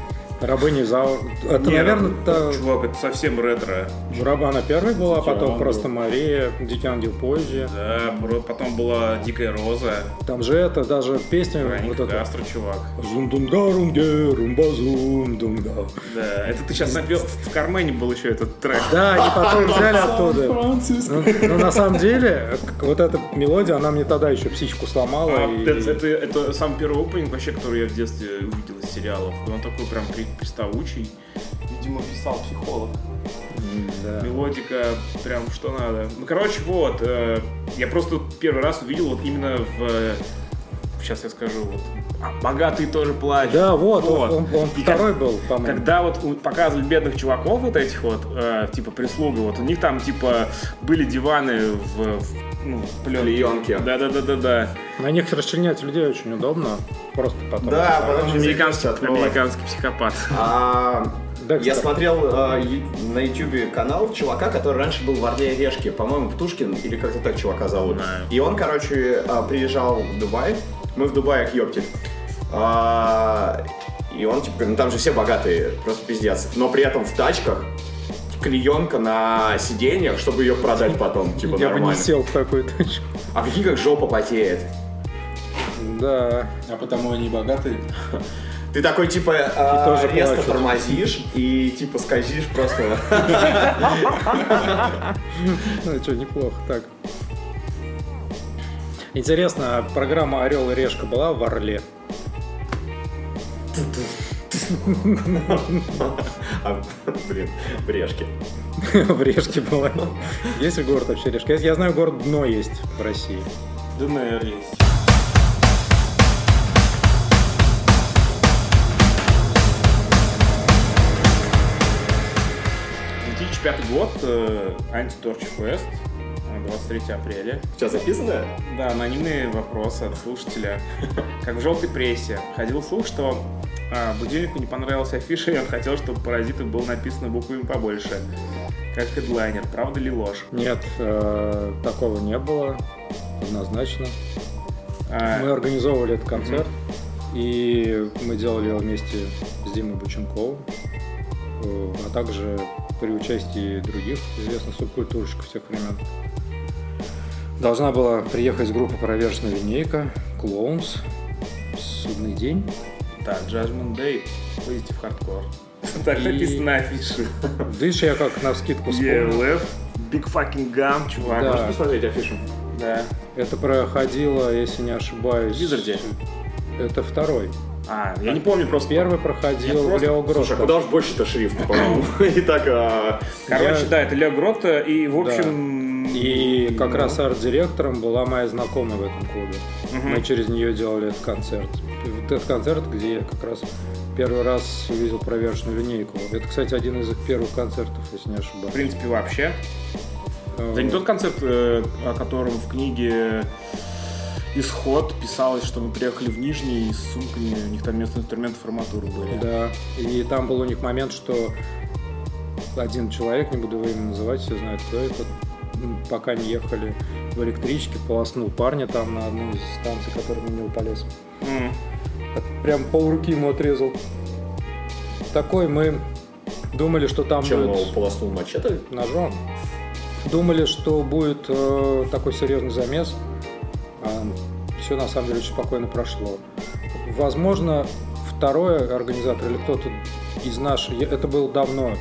C: Рабыня Изаура. Это,
B: Не,
C: наверное,
B: ну,
C: та...
B: Чувак, это совсем ретро.
C: Раба она первой была,
A: Дикий
C: потом просто Мария, Дикий ангел позже.
B: Да, потом была Дикая Роза.
C: Там же это, даже песня вот
B: Вероника
C: эта.
B: Кастро, чувак.
C: Зундунгарунге, румбазундунга.
B: Да, это ты сейчас напел. В Кармене был еще этот трек.
C: Да, они потом взяли оттуда. Ну, ну, на самом деле, вот эта мелодия, она мне тогда еще психику сломала.
B: А,
C: и-
B: это, это, это самый первый опенинг вообще, который я в детстве увидел из сериалов. И он такой прям приставучий. Видимо, писал психолог.
C: Да.
B: Мелодика прям что надо. Ну, короче, вот. э, я просто первый раз увидел вот именно в... э, Сейчас я скажу. Вот, богатые тоже плачут.
C: Да, вот,
B: Вот.
C: Он, он
B: И
C: второй был, по-моему.
B: Когда вот показывали бедных чуваков вот этих вот, э, типа прислуга, вот у них там типа были диваны в, в, ну, пленке. Да-да-да-да-да.
C: На них расчленять людей очень удобно. Просто потом.
A: Да, потом же
B: Американский, американский психопат.
A: А,
C: Декстер.
A: я смотрел э, на ютубе канал чувака, который раньше был в Орле и Решке, по-моему, Птушкин, или как-то так чувака зовут.
B: Знаю.
A: И он, короче, э, приезжал в Дубай, мы в Дубаях, ёптель. А, и он, типа, ну там же все богатые, просто пиздец. Но при этом в тачках клеенка на сиденьях, чтобы ее продать потом, типа,
C: Я бы
A: нормально.
C: не сел в такую точку.
A: А какие как жопа потеет.
C: Да.
D: А потому они богатые.
A: Ты такой, типа, э,
C: тоже
A: резко
C: плачут.
A: тормозишь и, типа, скользишь просто.
C: Ну что, неплохо так. Интересно, а программа Орел и Решка была в Орле?
A: А, блин, брешки.
C: В Решке была. Есть ли город вообще Решка? Я- знаю, город Дно есть в России.
B: ДНР есть. 2005 год, Фест, э, 23 апреля.
A: Сейчас записано?
B: Да, анонимные вопросы от слушателя. Как в желтой прессе. Ходил слух, что а, будильнику не понравилась афиша, и он хотел, чтобы «Паразиты» было написано буквами побольше. Как хедлайнер. Правда ли ложь?
C: Нет, э, такого не было, однозначно.
B: А,
C: Мы организовывали этот концерт, и мы делали его вместе с Димой Бученковым, э, а также при участии других известных субкультурщиков всех времен. Должна была приехать группа «Проверочная линейка», «Клоунс», «Судный день».
B: Да, Judgment Day, Positive Hardcore. Так
C: И-
B: написано на афише.
C: Еще я как на скидку вспомнил.
B: Big Fucking Gun, чувак.
C: Да.
A: Можно посмотреть афишу?
B: Да.
C: Это проходило, если не ошибаюсь...
B: В Визарде?
C: Это второй.
B: А, я не помню просто.
C: Первый проходил в
B: просто-
C: Лео
A: Слушай, а куда уж больше-то шрифта, по-моему. И так, а,
B: Короче, да, это Лео Гротто, и, в общем...
C: И как раз арт-директором была моя знакомая в этом клубе. Мы через нее делали этот концерт. И вот этот концерт, где я как раз первый раз увидел проверочную линейку. Это, кстати, один из их первых концертов, если не
B: В
C: ошибаюсь.
B: принципе, вообще.
C: Э,
B: Это не тот концерт, э, о котором в книге Исход писалось, что мы приехали в Нижний с сумками, у них там вместо инструментов арматуры были.
C: Да. И там был у них момент, что один человек, не буду его имя называть, все знают, кто это, пока не ехали в электричке, полоснул парня там на одной из станций, который на него полез.
B: М.
C: Прям полруки ему отрезал. Такой мы думали, что там
A: чем
C: будет
A: он полоснул мачете?
C: ножом. Думали, что будет э, такой серьезный замес. все на самом деле очень спокойно прошло. Возможно, второй организатор или кто-то из наших, это было давно,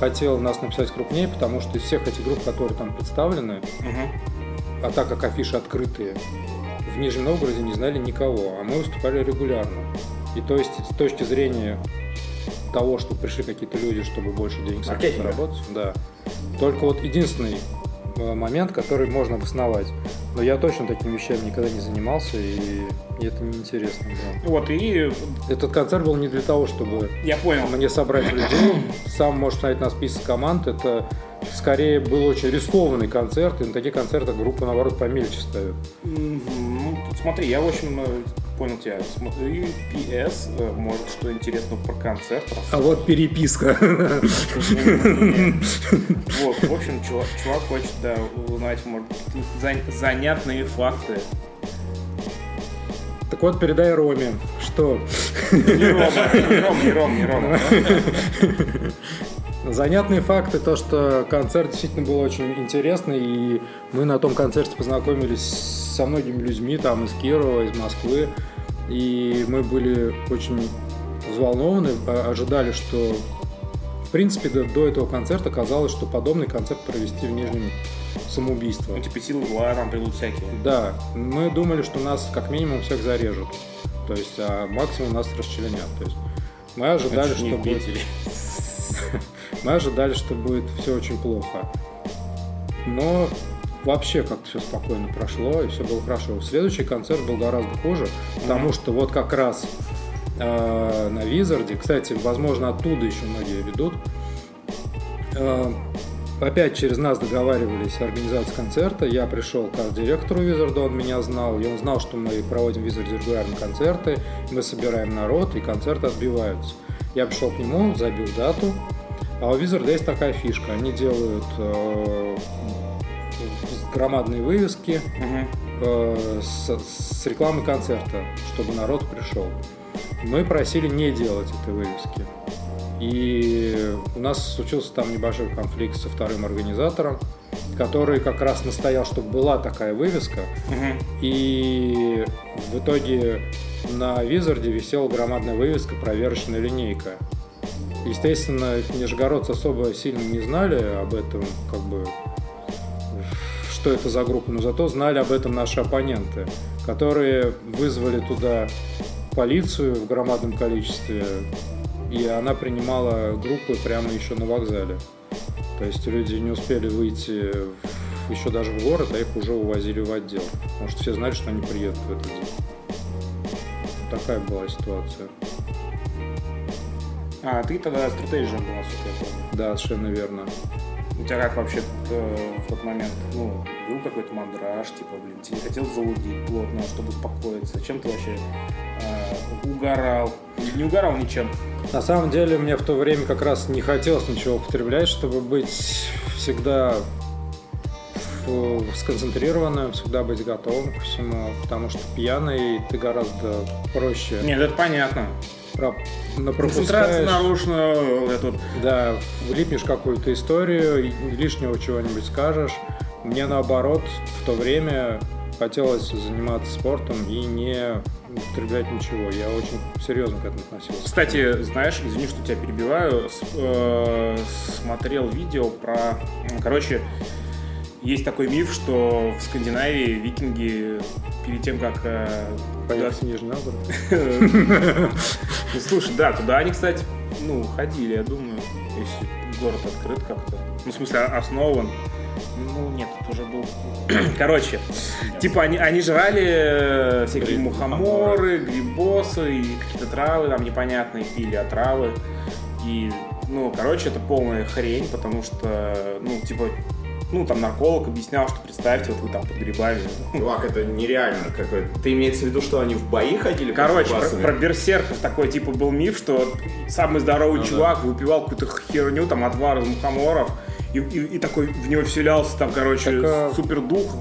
C: хотел нас написать крупнее, потому что из всех этих групп, которые там представлены,
B: Мгм.
C: а так как афиши открытые, в Нижнем Новгороде не знали никого, а мы выступали регулярно. И то есть с точки зрения того, что пришли какие-то люди, чтобы больше денег заработать. Да. Только вот единственный момент, который можно обосновать. Но я точно такими вещами никогда не занимался, и, и это неинтересно было.
B: Вот, и
C: Этот концерт был не для того, чтобы
B: я понял.
C: мне собрать людей. Сам можешь смотреть на список команд. Это скорее был очень рискованный концерт, и на такие концерты группа, наоборот, помельче ставит.
B: Ну, смотри, я, в общем, э, понял тебя. Смотри, PS, э, может, что интересно про концерт.
C: А вот переписка.
B: Вот, в общем, чувак, хочет, да, узнать, может, за- занятные факты.
C: Так вот, передай Роме, что
B: Не Рома, не Ром, не Ром, не Рома.
C: занятные факты, то, что концерт действительно был очень интересный, и мы на том концерте познакомились со многими людьми, там, из Кирова, из Москвы, и мы были очень взволнованы, а- ожидали, что в принципе до, до этого концерта казалось, что подобный концерт провести в Нижнем самоубийство.
B: Ну, типа, силы зла там придут всякие.
C: Да, мы думали, что нас как минимум всех зарежут. То есть, а максимум нас расчленят. То есть, мы ожидали, что будет, мы ожидали, что будет все очень плохо. Но вообще как-то все спокойно прошло, и все было хорошо. Следующий концерт был гораздо хуже, потому что вот как раз э, на Визарде, кстати, возможно, оттуда еще многие ведут, э, опять через нас договаривались организации концерта. Я пришел к арт-директору Визарда, он меня знал, и он знал, что мы проводим в Визарде регулярно концерты, мы собираем народ, и концерты отбиваются. Я пришел к нему, забил дату, а у Визарда есть такая фишка, они делают э, громадные вывески, э, с, с рекламой концерта, чтобы народ пришел. Мы просили не делать этой вывески. И у нас случился там небольшой конфликт со вторым организатором, который как раз настоял, чтобы была такая вывеска.
B: Мгм.
C: И в итоге на Визарде висела громадная вывеска «Проверочная линейка». Естественно, нижегородцы особо сильно не знали об этом, как бы, что это за группа, но зато знали об этом наши оппоненты, которые вызвали туда полицию в громадном количестве, и она принимала группы прямо еще на вокзале. То есть люди не успели выйти в- еще даже в город, а их уже увозили в отдел. Потому что все знали, что они приедут в этот день. Такая была ситуация.
B: А, ты тогда стратегием был, насколько я помню.
C: Да, совершенно верно.
B: Тебя как вообще э, в тот момент, ну, был какой-то мандраж, типа, блин, тебе не хотел залудить плотно, чтобы успокоиться? Чем ты вообще э, угорал? Не угорал ничем?
C: На самом деле мне в то время как раз не хотелось ничего употреблять, чтобы быть всегда сконцентрированным, всегда быть готовым ко всему, потому что пьяный ты гораздо проще
B: Нет, это понятно.
C: Пропускаешь.
B: нарушена, это
C: Да, влипнешь какую-то историю, лишнего чего-нибудь скажешь. Мне наоборот в то время хотелось заниматься спортом и не употреблять ничего. Я очень серьезно к этому относился.
B: Кстати, знаешь, извини, что тебя перебиваю, э, смотрел видео про... Короче, есть такой миф, что в Скандинавии викинги перед тем, как... э,
C: Поехать в Нижний Новгород.
B: Ну, слушай, да, туда они, кстати, ну, ходили, я думаю, если город открыт как-то. Ну, в смысле, основан. Ну, нет, это уже был... Короче, типа они, они жрали э, всякие
A: Гриб-
B: мухоморы, грибосы и какие-то травы там непонятные, пили отравы. И, ну, короче, это полная хрень, потому что, ну, типа, ну, там нарколог объяснял, что представьте, вот вы там под грибами.
A: Чувак, это нереально. Какой... Ты имеется в виду, что они в бои ходили?
B: Короче, про, про берсерков такой типа был миф, что самый здоровый
A: Ну да.
B: чувак выпивал какую-то херню, там отвар из мухоморов, и, и- и такой в него вселялся там, короче,
C: Так, а-
B: супер дух.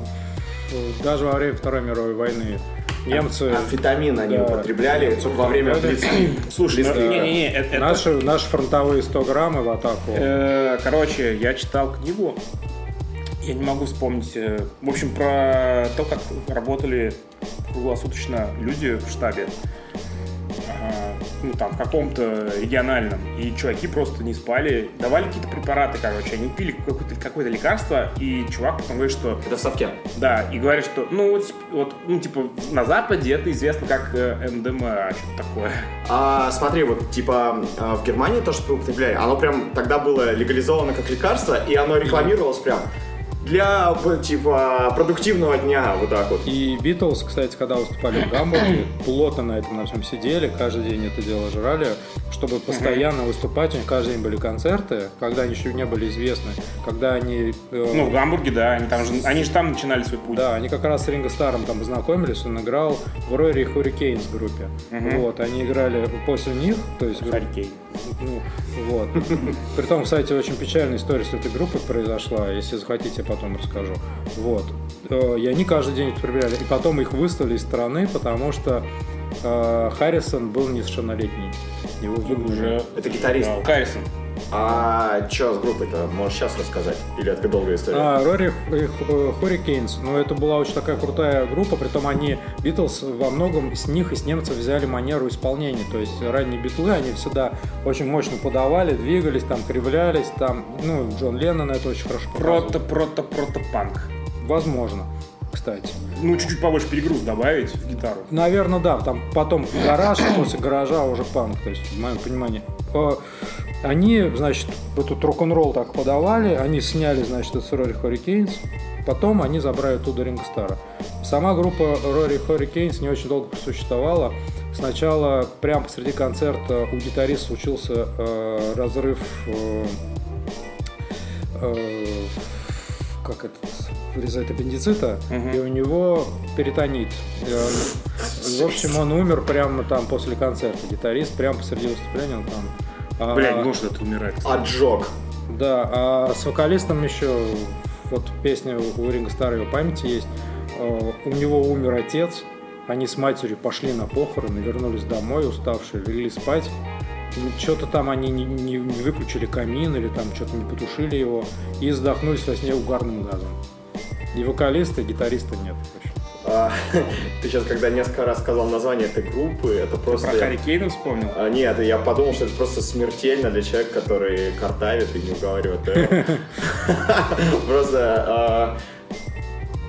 C: Даже во время Второй мировой войны немцы,
A: Амфетамин они
C: Да.
A: употребляли во время
C: Да.
A: блиц.
B: Слушай, ну, не-не-не, это- это-
C: наши, наши фронтовые 100 грамм и в атаку.
B: э, короче, я читал книгу, я не могу вспомнить, э, в общем, про то, как работали круглосуточно люди в штабе. А, ну, там, в каком-то региональном, и чуваки просто не спали, давали какие-то препараты, короче, они пили какое-то, какое-то лекарство, и чувак потом говорит, что...
A: Это в совке.
B: Да, и говорит, что, ну, вот, вот, ну, типа, на Западе это известно как э, МДМА, что-то такое.
A: А, смотри, вот, типа, а, в Германии то, что употребляли, оно прям тогда было легализовано как лекарство, и оно рекламировалось прям для, типа, продуктивного дня, вот так вот.
C: И Битлз, кстати, когда выступали в Гамбурге, плотно на этом на всем сидели, каждый день это дело жрали, чтобы постоянно выступать. У них каждый день были концерты, когда они еще не были известны, когда они... э,
B: Ну, в Гамбурге, да, они, там же, они же там начинали свой путь.
C: Да, они как раз с Ринго Старом там познакомились, он играл в Рори Hurricanes группе. Вот, они играли после них, то есть
B: Харькей.
C: Ну, вот. Притом, кстати, очень печальная история с этой группой произошла. Если захотите, я потом расскажу. Вот. Э, И они каждый день это проверяли. И потом их выставили из страны, потому что э, Харрисон был несовершеннолетний. Его выгнали.
B: Уже...
A: Это гитарист.
B: Да, Харрисон.
A: А что с группой-то? Можешь сейчас рассказать? Или это долгая история?
C: А, Рори Хорикейнс, ну это была очень такая крутая группа, притом они, Битлз, во многом с них и с немцев взяли манеру исполнения, то есть ранние битлы, они всегда очень мощно подавали, двигались, там кривлялись, там, ну, Джон Леннон это очень хорошо.
B: Прото, прото, прото панк.
C: Возможно, кстати.
B: Ну, чуть-чуть побольше перегруз добавить в гитару.
C: Наверное, да, там потом гараж, после гаража уже панк, то есть, в моем понимании. Э, Они, значит, этот рок-н-ролл так подавали, они сняли, значит, это с Рори Хорикейнс, потом они забрали оттуда Ринго Стара. Сама группа Рори Хорикейнс не очень долго просуществовала. Сначала прямо посреди концерта у гитариста случился э, разрыв э, э, как это вырезает аппендицита,
B: Мгм.
C: и у него перитонит. И он- в общем, он умер прямо там после концерта. Гитарист прямо посреди выступления он там. А,
B: Блядь, не может это умирать.
A: Отжог.
C: Да, а с вокалистом еще вот песня у Ринга Стара его памяти есть. Э, У него умер отец, они с матерью пошли на похороны, вернулись домой уставшие, легли спать. Что-то там они не, не- не выключили камин или там что-то не потушили его и задохнулись во сне угарным газом. И вокалиста, и гитариста нет. в общем.
A: А, ты сейчас, когда несколько раз сказал название этой группы, это
B: Про
A: просто...
B: Харри Кейна вспомнил?
A: А, нет, я подумал, что это просто смертельно для человека, который картавит и не уговаривает. Просто, а,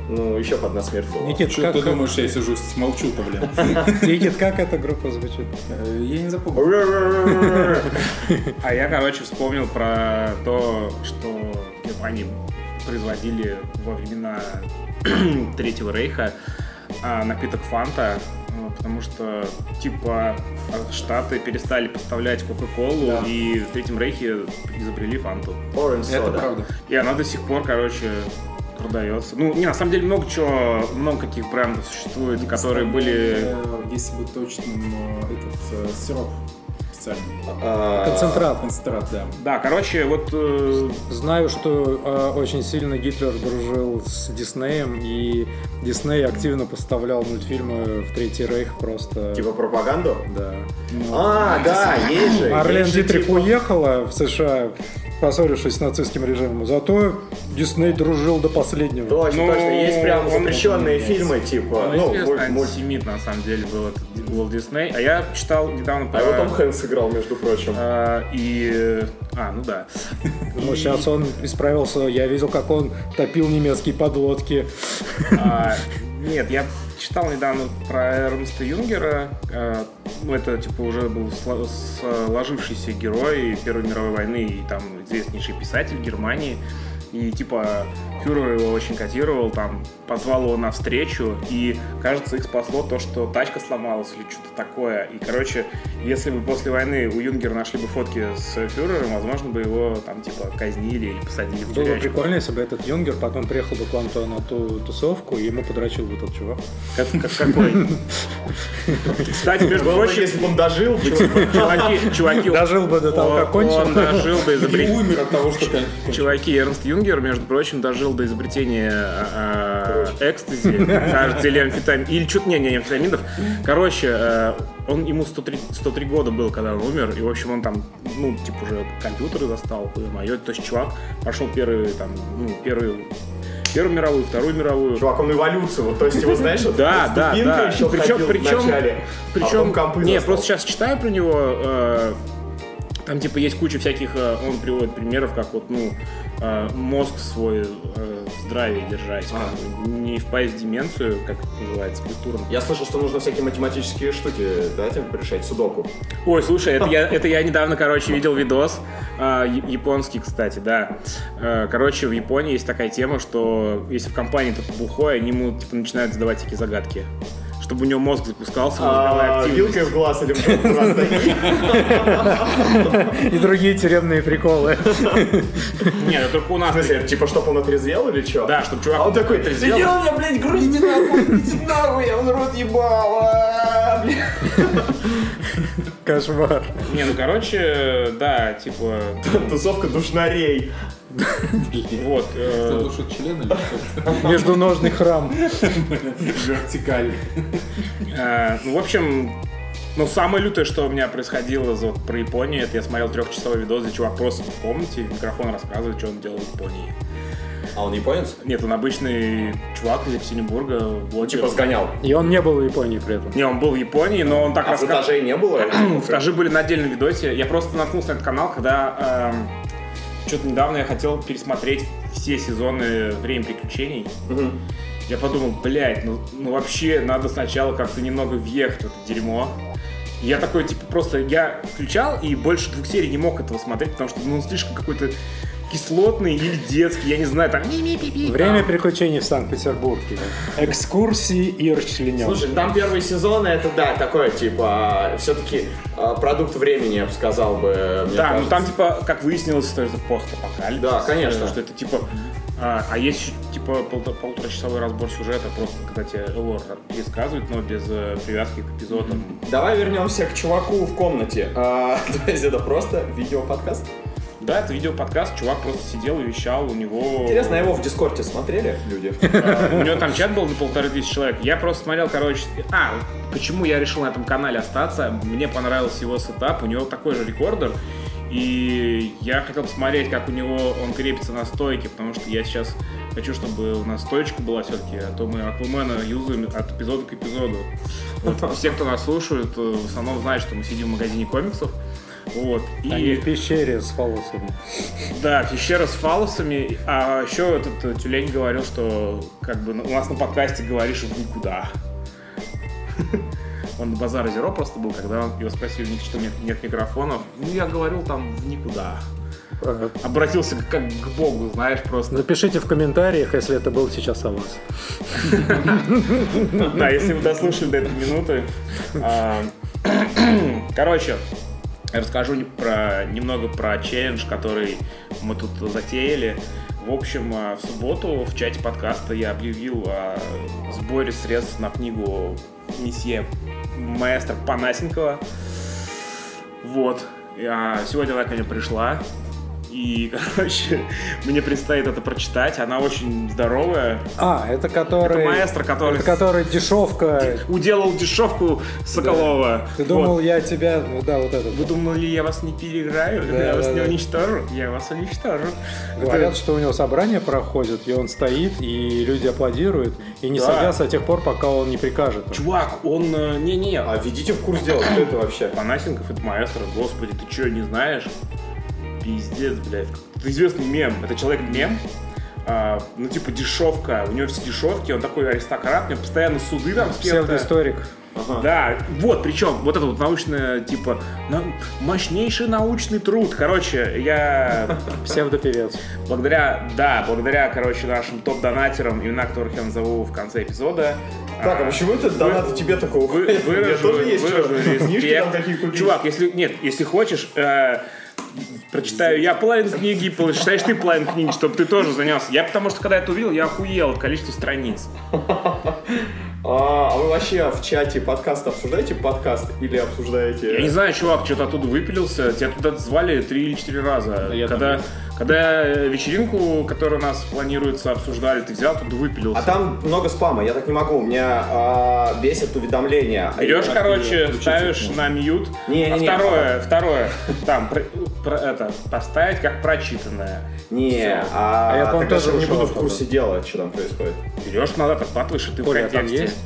A: ну, еще бы одна смерть была.
C: Никит,
D: Что
C: как,
D: ты думаешь, я сижу, смолчу-то, блин?
C: Никит, как эта группа звучит?
D: Э, Я не запомнил.
B: А я, короче, вспомнил про то, что в Германии производили во времена Третьего Рейха а, напиток Фанта, э, потому что, типа, а, Штаты перестали поставлять Кока-Колу,
A: Да.
B: и в Третьем Рейхе изобрели Фанту.
A: Orange
D: Это
A: soda.
D: правда.
B: И она до сих пор, короче, продается. Ну, не, на самом деле много чего, много каких брендов существует, которые были...
D: Если быть точным, э, этот э, сироп специальный.
A: А,
C: Концентрат.
D: Концентрат, да.
B: Да, короче, вот э,
C: Знаю, что э, очень сильно Гитлер дружил с Диснеем, и Дисней активно поставлял мультфильмы в Третий Рейх просто.
A: Типа пропаганду?
C: Да.
A: А, да, есть же. Же,
C: Дитрих
A: типа-
C: уехала в США, поссорившись с нацистским режимом. Зато Дисней дружил до последнего.
A: Точно,
B: Ну,
A: точно. Есть прям
B: он-
A: запрещенные фильмы, типа, ну,
B: известный
A: муль- муль-
B: антисемит, на самом деле, был этот Уолт Дисней. А я читал недавно про...
A: А его Том Хэнкс играл, между прочим.
B: а, и... А, ну да.
C: Но сейчас он исправился. Я видел, как он топил немецкие подлодки.
B: Нет, я читал недавно про Эрнста Юнгера. А, ну, это, типа, уже был сло- сложившийся герой Первой мировой войны и там известнейший писатель Германии. И, типа, фюрер его очень котировал, там, позвал его на встречу, и, кажется, их спасло то, что тачка сломалась или что-то такое. И, короче, если бы после войны у Юнгера нашли бы фотки с фюрером, возможно бы его, там, типа, казнили или посадили в
C: Было бы прикольно, если бы этот Юнгер потом приехал бы к вам то на ту тусовку, и ему подрочил бы тот чувак.
B: Как, как- какой? Кстати, между
A: Было бы,
B: прочим,
A: если бы он дожил, типа,
B: чуваки, чуваки,
C: Дожил бы до того, как кончил.
B: Он дожил до
D: И
B: изобретения.
D: умер от того, что...
B: Чуваки, Эрнст Юнгер, между прочим, дожил до изобретения а, а, экстази, кажется, или амфетамин, или что-то, не, не амфетаминов. Короче, э, он, ему 103, 103 года было, когда он умер, и, в общем, он там, ну, типа, уже компьютеры застал, мое, то есть чувак пошел первый, там, ну, первый Первую мировую, Вторую мировую.
A: Чувак, он эволюцию, вот, то есть его, знаешь, вот
B: Да, да, да.
A: еще
B: Причем, причем,
A: а
B: причем,
A: компы
B: не, просто сейчас читаю про него, э, там типа есть куча всяких, э, он приводит примеров, как вот, ну, э, мозг свой э, в здравии держать,
A: А.
B: не впасть в деменцию, как это называется, культурно.
A: Я слышал, что нужно всякие математические штуки, да, типа, решать, судоку.
B: Ой, слушай, это я, это я недавно, короче, видел видос, я- японский, кстати, да. Э, Короче, в Японии есть такая тема, что если в компании кто-то бухой, они ему типа, начинают задавать такие загадки. Чтобы у него мозг запускался,
A: А, вилкой в глаз или в.
C: И другие тюремные приколы.
B: Нет, это только у нас.
A: Типа, чтобы он отрезвел или что?
B: Да, чтобы чувак
A: А он такой,
B: отрезвел.
A: иди у меня, блядь, грузите нахуй, нахуй, я в рот ебал, а, блядь».
C: Кошмар.
B: Не, ну короче, да, типа,
A: Тусовка душнарей.
B: Вот. э,
D: Кто душит член или что?
C: Междуножный храм.
D: Вертикаль.
B: э, ну, в общем, ну, самое лютое, что у меня происходило за- вот, про Японию, это я смотрел трехчасовой видос, где чувак просто в комнате, микрофон рассказывает, что он делал в Японии.
A: А он японец?
B: Нет, он обычный чувак из Екатеринбурга, блогер.
A: Типа сгонял.
C: И он не был в Японии при этом.
B: Не, он был в Японии, но он так
A: А
B: рассказывал.
A: футажей не было?
B: Футажи были на отдельном видосе. Я просто наткнулся на этот канал, когда что-то недавно я хотел пересмотреть все сезоны «Время приключений». Я подумал, блядь, ну, ну вообще надо сначала как-то немного въехать в это дерьмо. Я такой, типа, просто я включал и больше двух серий не мог этого смотреть, потому что ну, он слишком какой-то кислотный или детский, я не знаю, там...
C: Время приключений в Санкт-Петербурге. Экскурсии и расчленен.
A: Слушай, там первые сезоны, это да, такое, типа, все-таки продукт времени, я бы сказал бы, мне
B: Да, ну
A: кажется.
B: там типа, как выяснилось, что это постапокалипсис.
A: Да, конечно.
B: Что это типа... А, а есть типа полтора- полуторачасовой разбор сюжета, просто когда тебе лор пересказывают, но без э, привязки к эпизодам.
A: Давай вернемся к чуваку в комнате. А, то есть это просто видеоподкаст?
B: Да, это видеоподкаст, чувак просто сидел и вещал, у него...
A: Интересно, его в Дискорде смотрели люди?
B: А, У него там чат был на полторы тысячи человек. Я просто смотрел, короче... А, почему я решил на этом канале остаться? Мне понравился его сетап, у него такой же рекордер. И я хотел посмотреть, как у него он крепится на стойке, потому что я сейчас хочу, чтобы у нас стоечка была все-таки, а то мы Аквамена юзаем от эпизода к эпизоду. Вот все, кто нас слушает, э, в основном знают, что мы сидим в магазине комиксов. Вот. И...
C: Они в пещере с фалосами.
B: Да, пещера с фалосами. А еще этот э, тюлень говорил, что как бы у нас на подкасте говоришь в никуда. Он на базар Зеро просто был, когда его спросили, что нет, нет микрофонов. Ну, я говорил там в никуда. Обратился как, как к богу, знаешь, просто.
C: Напишите в комментариях, если это был сейчас о вас.
B: Да, если вы дослушали до этой минуты. А, Короче, я расскажу про, немного про челлендж, который мы тут затеяли. В общем, а, в субботу в чате подкаста я объявил о сборе средств на книгу месье маэстро Панасенкова. Вот. А Сегодня она ко мне пришла. И, короче, мне предстоит это прочитать. Она очень здоровая.
C: А, это который...
B: Это маэстро, который
C: Это который дешевка.
B: уделал дешевку Соколова.
C: Ты думал,
B: Вот.
C: я тебя... ну Да, вот это.
B: Вы думали, я вас не переиграю?
C: Да,
B: я вас
C: да,
B: не
C: да.
B: уничтожу? Я вас уничтожу.
C: Говорят,
B: Это-
C: что у него собрание проходит, и он стоит, и люди аплодируют, и не
B: Да.
C: садятся до тех пор, пока он не прикажет.
B: Чувак, он... э, Не-не,
A: А введите в курс дела, кто это вообще?
B: Панасенков это маэстро, господи, ты что, не знаешь? Пиздец, блядь. Это известный мем. Это человек-мем. А, ну, типа, дешевка. У него все дешевки, он такой аристократ, у него постоянно суды там с кем-то.
C: Псевдоисторик.
A: Ага.
B: Да, вот, причем, вот это вот научное, типа, на- мощнейший научный труд. Короче, я
C: Псевдопевец.
B: благодаря, да, благодаря, короче, нашим топ-донатерам, имена которых я назову в конце эпизода.
A: Так, а почему это донаты тебе такого
B: Вы,
A: уходят? У меня
B: выражу,
A: тоже есть
B: выражу респект. Чувак, если, нет, если хочешь, э, прочитаю я половину книги, прочитаешь ты половину книги, чтобы ты тоже занялся. Я потому что, когда это увидел, я охуел от количества страниц.
A: А, а вы вообще в чате подкаста обсуждаете подкаст или обсуждаете...
B: Я не знаю, чувак, что-то оттуда выпилился. Тебя туда звали три или четыре раза.
D: я
B: когда,
D: есть.
B: Когда э, вечеринку, которая у нас планируется, обсуждали, ты взял, туда выпилился.
A: А там много спама, я так не могу, меня а, бесит уведомления.
B: Берешь,
A: А,
B: короче, ставишь на мьют.
A: Не-не-не.
B: а второе, второе, там, про- про- это, поставить как прочитанное.
A: Не, а,
C: А я,
A: тогда
C: тоже
A: же не буду в курсе дела, что там происходит.
B: Берешь назад, отпатываешь, и ты
C: Коля,
B: в
C: там
B: контексте.
C: есть?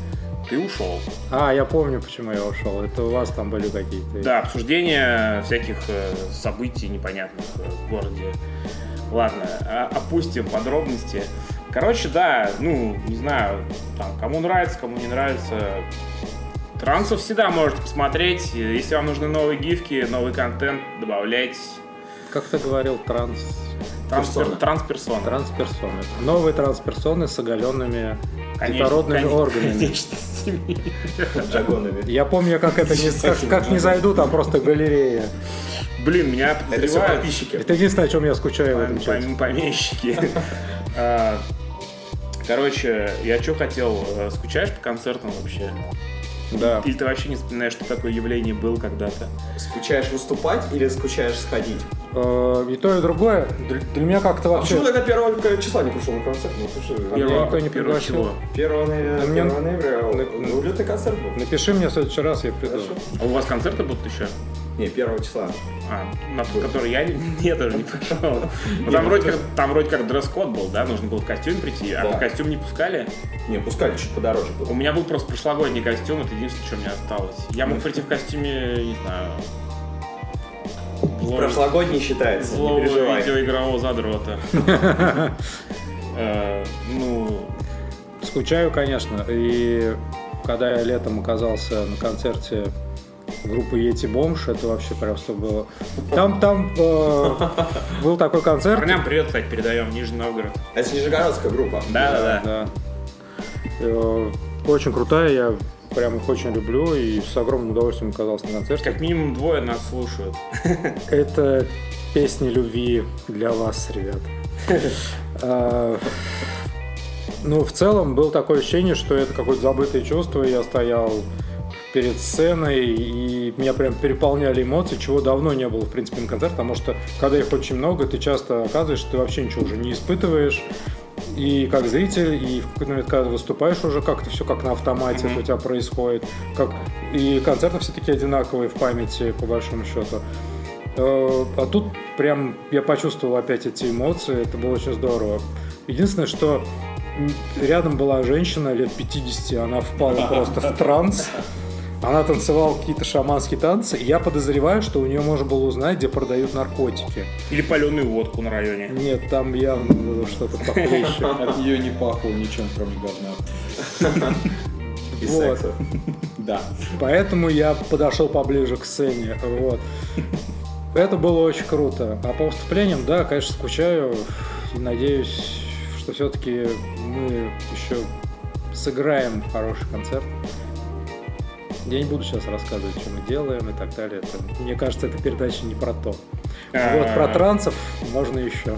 B: Ты ушел.
C: А, я помню, почему я ушел. Это у вас там были какие-то...
B: Да, обсуждение всяких э, событий непонятных э, в городе. Ладно, а- опустим подробности. Короче, да, ну, не знаю, там, кому нравится, кому не нравится. Трансов всегда можете посмотреть. Если вам нужны новые гифки, новый контент, добавляйте.
C: Как ты говорил, транс...
B: Транспер,
A: Персона.
B: трансперсона.
C: Трансперсоны. Новые трансперсоны с оголенными
B: Конечно,
C: детородными
B: конечно,
C: органами.
B: конечно, с ними.
A: Джагонами.
C: Я помню, как это не, как, как не зайду, там просто галерея.
B: Блин, меня
A: Это все
B: подозревают
A: подписчики.
C: Это единственное, о чем я скучаю в этом чате.
B: пом- Помещики. А, Короче, я что хотел, э, скучаешь по концертам вообще?
C: Да.
B: Или ты вообще не вспоминаешь, что такое явление было когда-то?
A: Скучаешь выступать или скучаешь сходить?
C: Э, И то, и другое. Для, меня как-то
A: А
C: вообще...
A: почему тогда первого числа не пришел на концерт? Ну, что,
C: А никто не
B: первого
C: пригласил.
B: чего?
A: 1 ноября,
C: А мне-
A: 1 ноября
C: На-
A: ну, улетный концерт был.
C: Напиши мне в следующий раз, я приду.
B: А у вас концерты будут еще?
A: Не, 1 числа.
B: А, на который я не- тоже не пошел. Ну, Там вроде как там вроде как дресс-код был, да? Нужно было в костюме прийти, а костюм не пускали.
A: Не, пускали чуть подороже было.
B: У меня был просто прошлогодний костюм, это единственное, что у меня осталось. Я мог прийти в костюме, не знаю... злого-
A: Прошлогодний считается, не
B: Злого
A: переживай.
B: видеоигрового задрота. Э, Ну,
C: Скучаю, конечно. И когда я летом оказался на концерте группы Ети Бомж, это вообще просто было... Там, там э, был такой концерт.
B: парням привет, кстати, передаем, Нижний Новгород.
A: А Это нижегородская группа.
B: Да-да-да.
C: Да. Э, Очень крутая, я прям их очень люблю и с огромным удовольствием оказался на концерте.
B: Как минимум двое нас слушают.
C: Это песни любви для вас, ребят. А, Ну, в целом, было такое ощущение, что это какое-то забытое чувство. Я стоял перед сценой, и меня прям переполняли эмоции, чего давно не было, в принципе, на концерте, потому что, когда их очень много, ты часто оказываешь, что ты вообще ничего уже не испытываешь, и как зритель, и в какой-то момент, когда выступаешь уже как-то все как на автомате это у тебя происходит, как и концерты все таки одинаковые в памяти, по большому счету. Э, А тут прям я почувствовал опять эти эмоции, это было очень здорово. Единственное, что рядом была женщина лет 50, она впала просто в транс. Она танцевала какие-то шаманские танцы, и я подозреваю, что у нее можно было узнать, где продают наркотики.
B: Или паленую водку на районе.
C: Нет, там явно было что-то похлеще.
D: От нее не пахло ничем, кроме говна.
A: И
C: Вот.
A: секса.
D: Да.
C: Поэтому я подошел поближе к сцене. Вот. Это было очень круто. А по выступлениям, да, конечно, скучаю. И надеюсь, что все-таки мы еще сыграем хороший концерт. Я не буду сейчас рассказывать, что мы делаем и так далее. Это- мне кажется, эта передача не про то. Вот, про трансов можно еще.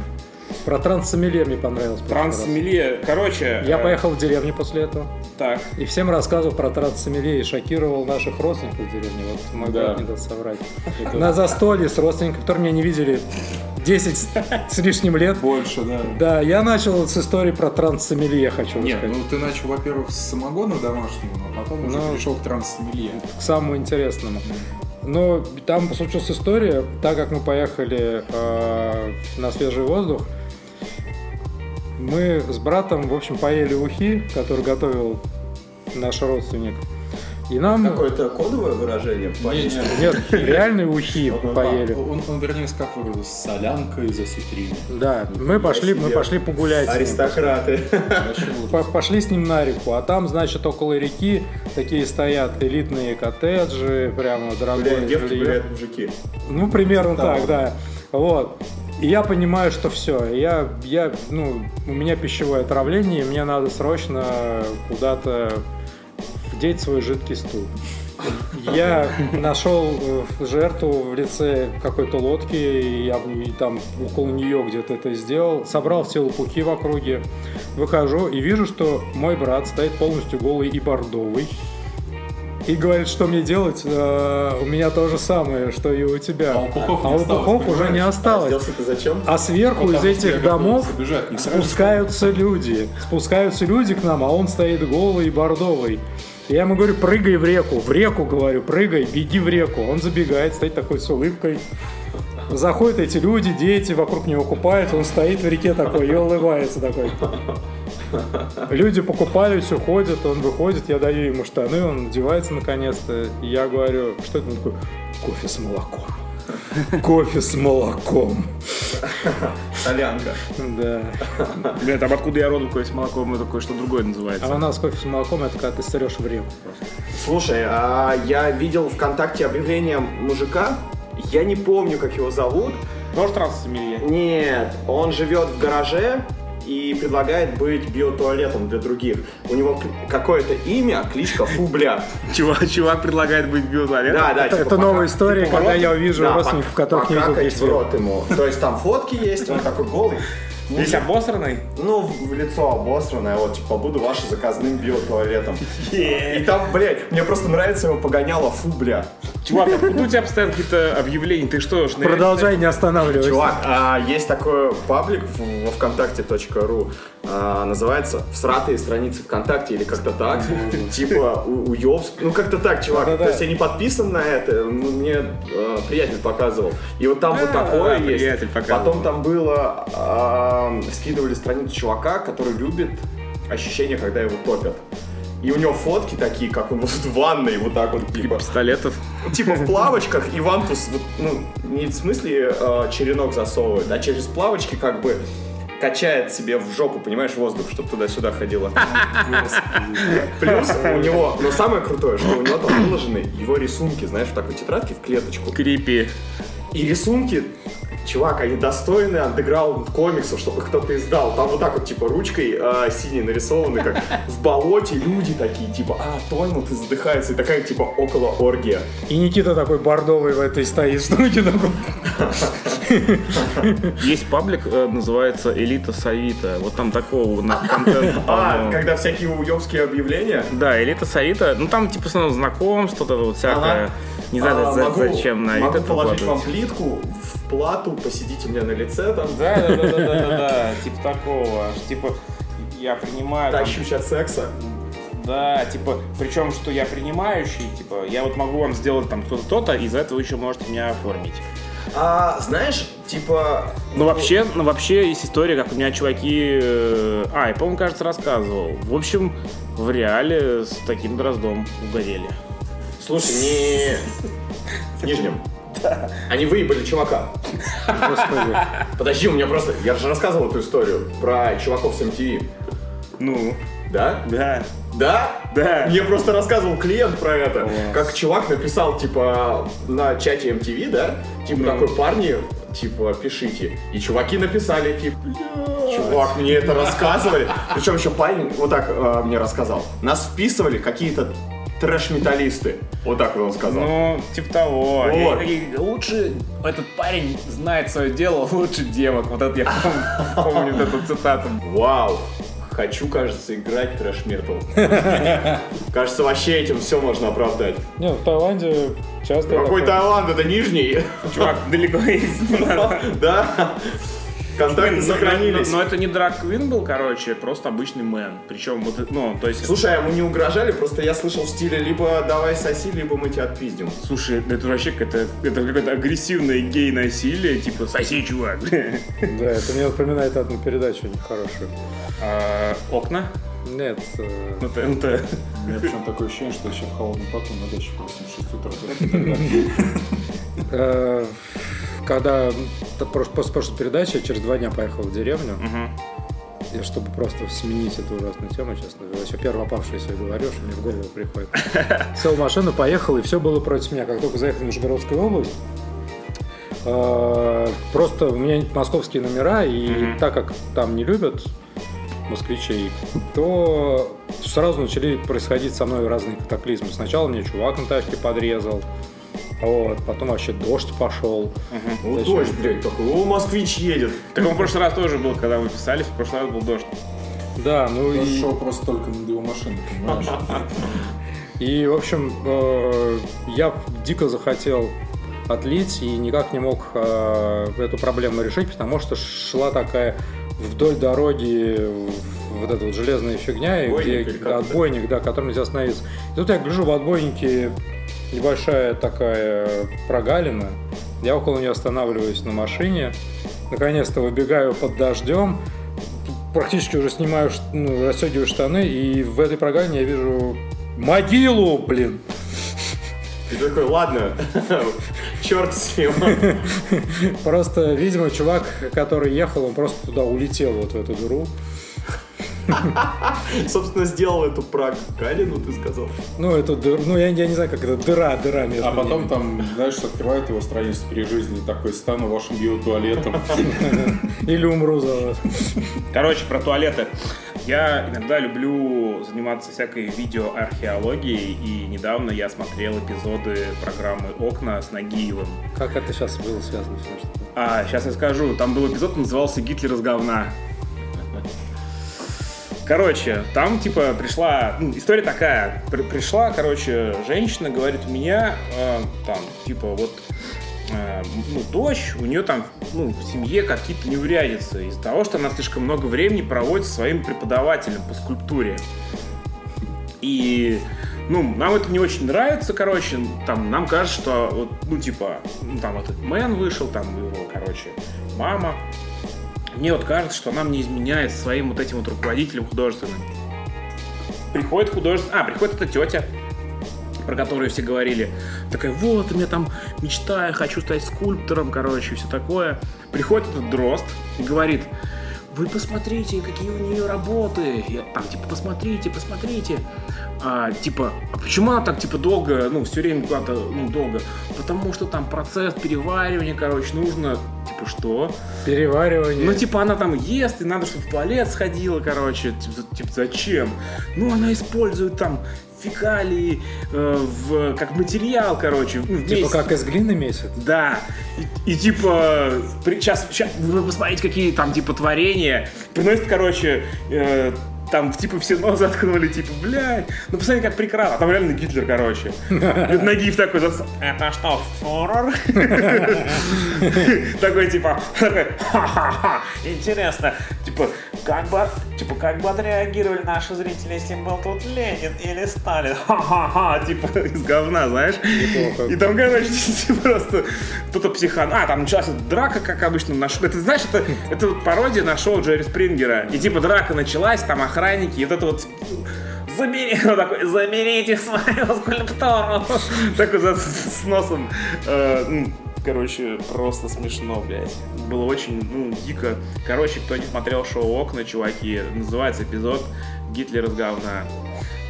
C: Про транс-сомелье мне понравилось.
B: Трансмеле. Короче.
C: Я
B: э,
C: поехал в деревню после этого.
B: Так.
C: И всем рассказывал про трансфамилии и шокировал наших родственников в деревне. Вот мой
D: Да.
C: брат не даст соврать. На застолье с родственниками, которые меня не видели 10 с- лишним лет.
D: Больше, да.
C: Да, я начал с истории про трансфамилия, хочу
D: Нет,
C: рассказать.
D: ну ты начал, во-первых, с самогона домашнего, а потом уже
C: Ну.
D: перешел к трансмелье.
C: К самому интересному. Но там случилась история, так как мы поехали э, на свежий воздух, мы с братом, в общем, поели ухи, который готовил наш родственник. И нам...
A: Какое-то кодовое выражение? Понятно.
C: Нет, реальные ухи поели.
D: Он, он, вернее, как выразился, с солянкой из осетрины.
C: Да, мы пошли, мы пошли погулять.
A: Аристократы.
C: Пошли с ним на реку, а там, значит, около реки такие стоят элитные коттеджи, прямо дорогое
A: Гуляют девки, гуляют мужики.
C: Ну, примерно
D: Да.
C: так, да. Вот. И я понимаю, что все, я, я, ну, у меня пищевое отравление, и мне надо срочно куда-то вдеть свой жидкий стул. Я нашел э, жертву в лице какой-то лодки, и я там около нее где-то это сделал, собрал все лопухи в округе, выхожу и вижу, что мой брат стоит полностью голый и бордовый. И говорит, что мне делать? Э, у меня то же самое, что и у тебя.
D: А лопухов не
C: А
D: осталось,
C: лопухов уже не осталось.
A: Сделался ты зачем?
C: А сверху из этих домов
D: сразу.
C: спускаются люди. Спускаются люди к нам, а он стоит голый и бордовый. Я ему говорю, прыгай в реку. В реку, говорю, прыгай, беги в реку. Он забегает, стоит такой с улыбкой. Заходят эти люди, дети вокруг него купаются, он стоит в реке такой и улыбается такой. Люди покупались, уходят, он выходит, я даю ему штаны, он надевается наконец-то. И я говорю, что это? Он такой, кофе с молоком. Кофе с молоком.
A: Солянка.
C: Да.
B: Бля, там откуда я родом, кофе с молоком, это кое-что другое
C: А у
B: называется.
C: нас кофе с молоком это когда ты сырешь в реку.
A: Слушай, а я видел ВКонтакте объявление мужика, я не помню, как его зовут.
B: Тоже трансфамилия.
A: Нет, он живет в гараже и предлагает быть биотуалетом для других. У него какое-то имя, кличка Фубля.
B: Чувак, чувак предлагает быть биотуалетом.
A: Да, да,
C: Это,
A: типа
C: это
A: пока-
C: новая история,
A: типа,
C: когда
A: рот-
C: я увижу
A: да,
C: родственников, которых не видел
A: покакать
C: 10
A: в
C: лет.
A: рот ему. То есть там фотки есть, он такой голый.
B: Весь обосранный.
A: Ну, в лицо обосранное, вот, типа, буду вашим заказным биотуалетом. И там, блядь, мне просто нравится его погоняло, фу, бля.
B: Чувак, откуда у тебя постоянно какие-то объявления? Ты что, шныряешь?
C: Продолжай, не останавливайся.
A: Чувак, а, есть такой паблик во вконтакте.ру, а, называется «Всратые страницы ВКонтакте» или как-то так. Типа у- уёбск. Ну, как-то так, чувак. То есть я не подписан на это, мне а, приятель показывал. И вот там вот
B: Да,
A: такое есть. Потом там было, а, скидывали страницу чувака, который любит ощущение, когда его топят. И у него фотки такие, как он вот в ванной, вот так вот, типа,
B: Пистолетов.
A: типа в плавочках и вантус, вот, ну, не в смысле э, черенок засовывает, а через плавочки как бы качает себе в жопу, понимаешь, воздух, чтобы туда-сюда ходило. Плюс у него, но самое крутое, что у него там выложены его рисунки, знаешь, в такой тетрадке в клеточку.
B: Крипи.
A: И рисунки, чувак, они достойны андеграунд комиксов, чтобы их кто-то издал. Там вот так вот, типа, ручкой э, синей нарисованы, как в болоте люди такие, типа, а, тонут и задыхаются, и такая, типа, около оргия.
C: И Никита такой бордовый в этой стоит студии такой.
B: Есть паблик, э, называется Элита Савита. Вот там такого на- контента.
A: А, когда всякие уебские объявления.
B: Да, Элита Савита. Ну там типа в основном знакомство, вот всякое. Не знаю,
A: А,
B: за-
A: могу-
B: зачем на
A: Могу положить вам плитку в плату, посидите мне на лице там.
B: Да, да, да, да, да, да, да, типа такого. Типа, я принимаю.
A: Тащусь от секса.
B: Да, типа, причем, что я принимающий, типа, я вот могу вам сделать там кто-то то-то, и за это вы еще можете меня оформить.
A: А, знаешь, типа...
B: Ну, вообще, ну, вообще есть история, как у меня чуваки... А, я, по-моему, кажется, рассказывал. В общем, в реале с таким дроздом угорели.
A: Слушай, не... В Нижнем. Они выебали чувака.
C: Господи.
A: Подожди, у меня просто... Я же рассказывал эту историю про чуваков с MTV.
B: Ну,
A: Да?
B: да.
A: Да?
B: Да.
A: Мне просто рассказывал клиент про это.
B: Класс.
A: Как чувак написал, типа, на чате MTV, да? Типа,
B: Ну.
A: такой, парни, типа, пишите. И чуваки написали, типа, чувак, мне это рассказывали. Причем еще парень вот так э, мне рассказал. Нас вписывали какие-то трэш-металлисты. Вот так вот он сказал.
B: Ну, типа того.
A: Вот.
B: И такие, лучше этот парень знает свое дело, лучше девок. Вот это я пом- помню вот эту цитату.
A: Вау. Хочу, кажется, играть трэш-метал. Кажется, вообще этим все можно оправдать.
C: Не, в Таиланде часто...
A: Какой Таиланд, это нижний.
B: Чувак, далеко есть.
A: Да. Контакты сохранились.
B: Но, но это не драг Квин был, короче, просто обычный мэн. Причем, вот, ну, то есть...
A: Слушай, а ему не угрожали, просто я слышал в стиле либо давай соси, либо мы тебя отпиздим.
B: Слушай, это вообще какое-то, это какое-то агрессивное гей-насилие, типа «соси, чувак».
C: Да, это мне напоминает одну передачу нехорошую.
B: А, Окна
C: Нет, э,
B: на ТНТ.
D: У меня причем такое ощущение, что я еще в холодном поту на даче 86 утра.
C: когда после прошлой передачи я через два дня поехал в деревню, и чтобы просто сменить эту ужасную тему, честно говоря, еще первое попавшееся говорю, что мне в голову приходит. Сел в машину, поехал, и все было против меня. Как только заехал в Нижегородскую область, э, просто у меня московские номера, и так как там не любят москвичей, то сразу начали происходить со мной разные катаклизмы. Сначала мне чувак на тачке подрезал, вот, потом вообще дождь пошел.
A: Вот
C: Зачем?
A: дождь, блядь, такой, о, москвич едет.
B: Так он в прошлый раз тоже был, когда мы писали, в прошлый раз был дождь.
C: Да, ну и...
D: шел просто только над его машиной, понимаешь?
C: И, в общем, э, я дико захотел отлить и никак не мог э, эту проблему решить, потому что шла такая вдоль дороги вот эта вот железная фигня, и
A: Отбойник
C: где отбойник, да, которым нельзя остановиться. И тут я гляжу в отбойнике небольшая такая прогалина, Я около нее останавливаюсь на машине. Наконец-то выбегаю под дождем. Практически уже снимаю, ну, расстегиваю штаны. И в этой программе я вижу могилу, блин.
A: Ты такой, ладно, черт с ним.
C: Просто, видимо, чувак, который ехал, он просто туда улетел, вот в эту дыру.
A: Собственно, сделал эту прогалину, ты сказал.
C: Ну, дыру, ну, я, я не знаю, как это, дыра, дыра между
D: А потом
C: ними.
D: там, знаешь, открывает его страницу при жизни такой, стану вашим биотуалетом.
C: Или умру за вас.
B: Короче, про туалеты. Я иногда люблю заниматься всякой видеоархеологией, и недавно я смотрел эпизоды программы «Окна» с Нагиевым.
C: Как это сейчас было связано? все, что-
B: А, сейчас я скажу. Там был эпизод, назывался «Гитлер из говна». Короче, там, типа, пришла... ну, история такая. При- пришла, короче, женщина, говорит, у меня, э, там, типа, вот, э, ну, дочь, у нее там, ну, в семье какие-то неурядицы из-за того, что она слишком много времени проводит со своим преподавателем по скульптуре. И, ну, нам это не очень нравится, короче, там, нам кажется, что, вот, ну, типа, ну, там, этот Мэн вышел, там, его, короче, мама. Мне вот кажется, что она мне изменяет своим вот этим вот руководителем художественным. Приходит художественный... А, приходит эта тетя, про которую все говорили. Такая, вот, у меня там мечта, я хочу стать скульптором, короче, все такое. Приходит этот дрозд и говорит, вы посмотрите, какие у нее работы. Я там, типа, посмотрите, посмотрите. А, типа, а почему она так, типа, долго, ну, все время куда-то, ну, долго? Потому что там процесс переваривания, короче, нужно, типа, что?
C: Переваривание.
B: Ну, типа, она там ест, и надо, чтобы в туалет сходила, короче. Типа, типа, зачем? Ну, она использует там фекалии э, в, как материал, короче. ну,
C: Типа
B: вместе.
C: как из глины месяц.
B: Да. И, и, типа, сейчас, вы посмотрите, какие там типа творения. Приносит, короче, э, там, типа, все нос заткнули, типа, блядь, ну посмотри, как прекрасно. А там реально Гитлер, короче. И Нагиев такой, зас- это что, фурор? Такой, типа, такой, ха-ха-ха, интересно, типа, как бы, типа, как бы отреагировали наши зрители, если бы был тут Ленин или Сталин? Ха-ха-ха, типа, из говна, знаешь? И там, короче, просто кто-то психан... А, там началась драка, как обычно. На шоу. Это, знаешь, это, это пародия на шоу Джерри Спрингера. И типа драка началась, там охранники, и вот это вот... Забери, он такой, заберите свою скульптуру. Такой за- с носом. Э, ну, Короче, просто смешно, блядь. Было очень, ну, дико. Короче, кто не смотрел шоу «Окна», чуваки, называется эпизод «Гитлер из говна».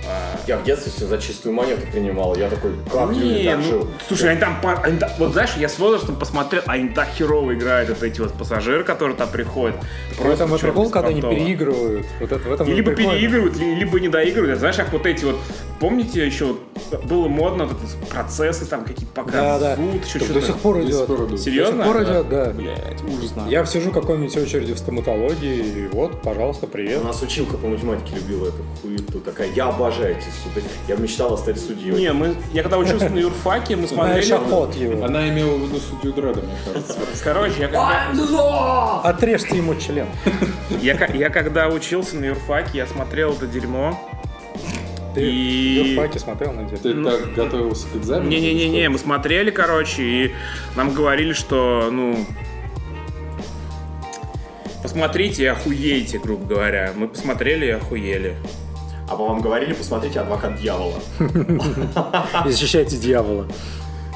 B: А,
A: Я в детстве все за чистую монету принимал. Я такой, как люди
B: не,
A: так
B: ну, слушай, они там, пар- они там- вот знаешь, я с возрастом посмотрел, они так херово играют, вот эти вот пассажиры, которые там приходят.
C: В этом
B: чё,
C: прикол, когда они переигрывают. Вот это, в этом
B: либо переигрывают, ли- либо не доигрывают. Знаешь, как вот эти вот, помните еще было модно вот эти процессы там какие-то
C: Да,
B: показывают,
C: да.
B: еще
C: До
B: что-то.
C: сих пор
D: До сих
C: идет.
D: пор идут.
B: Серьезно?
C: До сих пор
B: Да.
C: идет, да.
B: Блять, ужасно.
C: Я сижу в какой-нибудь очереди в стоматологии, и вот, пожалуйста, привет.
A: У нас училка по математике любила эту хуету. Такая, я обожаю эти суды. Я мечтала стать судьей.
B: Не, мы, я когда учился на юрфаке, мы смотрели...
C: его.
D: Она имела в виду судью Дреда, мне кажется.
B: Короче, я когда...
C: Отрежьте ему член.
B: Я когда учился на юрфаке, я смотрел это дерьмо.
C: Ты
B: И-
C: в юрфаке смотрел на
D: Ты
C: деле?
D: так готовился к экзамену?
B: Не-не-не-не, мы смотрели, короче, и нам говорили, что, ну, посмотрите и охуеете, грубо говоря. Мы посмотрели и охуели.
A: А по вам говорили, посмотрите «Адвокат дьявола».
C: И защищайте дьявола.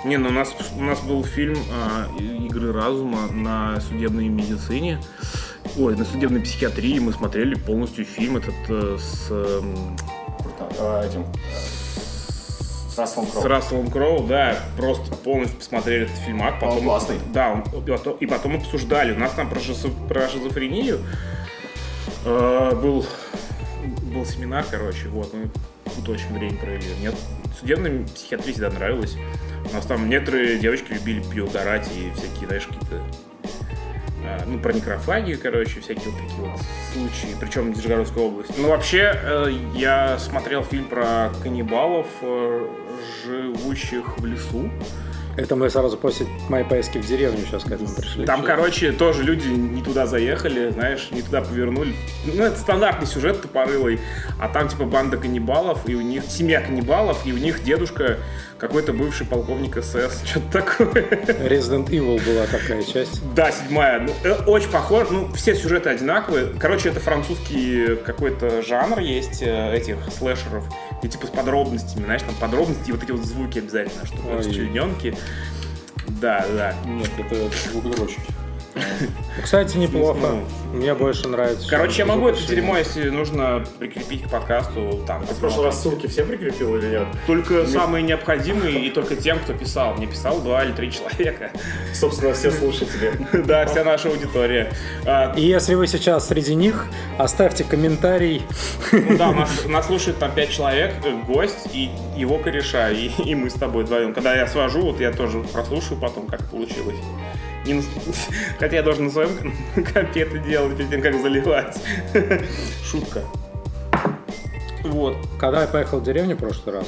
B: Не, ну у нас, у нас был фильм а, «Игры разума» на судебной медицине. Ой, на судебной психиатрии мы смотрели полностью фильм этот э, с, эм,
A: А, Этим. С Расселом
B: с
A: Кроу.
B: Расселом Кроу, да, просто полностью посмотрели этот фильмак. Потом,
A: Он классный.
B: Да, он- и потом, обсуждали. У нас там про, шизо- про шизофрению э, был, был семинар, короче, вот, мы тут очень время провели. Нет, судебная психиатрия всегда нравилась. У нас там некоторые девочки любили переугорать и всякие, знаешь, какие-то э, ну, про некрофагию, короче, всякие вот такие вот случаи, причем Нижегородская область. Ну, вообще, э, я смотрел фильм про каннибалов, э, живущих в лесу.
C: Это мы сразу после моей поездки в деревню сейчас к этому пришли.
B: Там, короче, тоже люди не туда заехали, знаешь, не туда повернули. Ну, это стандартный сюжет тупорылый. А там, типа, банда каннибалов, и у них семья каннибалов, и у них дедушка какой-то бывший полковник СС, что-то такое.
C: Resident Evil была такая часть.
B: Да, седьмая. Ну, э, очень похож. Ну, все сюжеты одинаковые. Короче, это французский какой-то жанр есть э, этих слэшеров. И типа с подробностями, знаешь, там подробности и вот эти вот звуки обязательно,
C: Ой.
B: расчлененки. Да, да.
D: Нет, это звукодрочки.
C: Ну, Кстати, неплохо. Мне больше нравится.
B: Короче, я могу это дерьмо, если нужно, прикрепить к подкасту. Там,
A: В прошлый раз ссылки все прикрепил или нет?
B: Только самые необходимые и только тем, кто писал. Мне писал два или три человека.
A: Собственно, все слушатели.
B: Да, вся наша аудитория. А,
C: И если вы сейчас среди них, оставьте комментарий.
B: Ну да, нас, слушает там пять человек, э, гость и его кореша, и мы с тобой вдвоем. Когда я свожу, вот я тоже прослушаю потом, как получилось. Не на- Хотя я должен на своем компе это делать перед тем, как заливать. Шутка. Вот.
C: Когда я поехал в деревню в прошлый раз,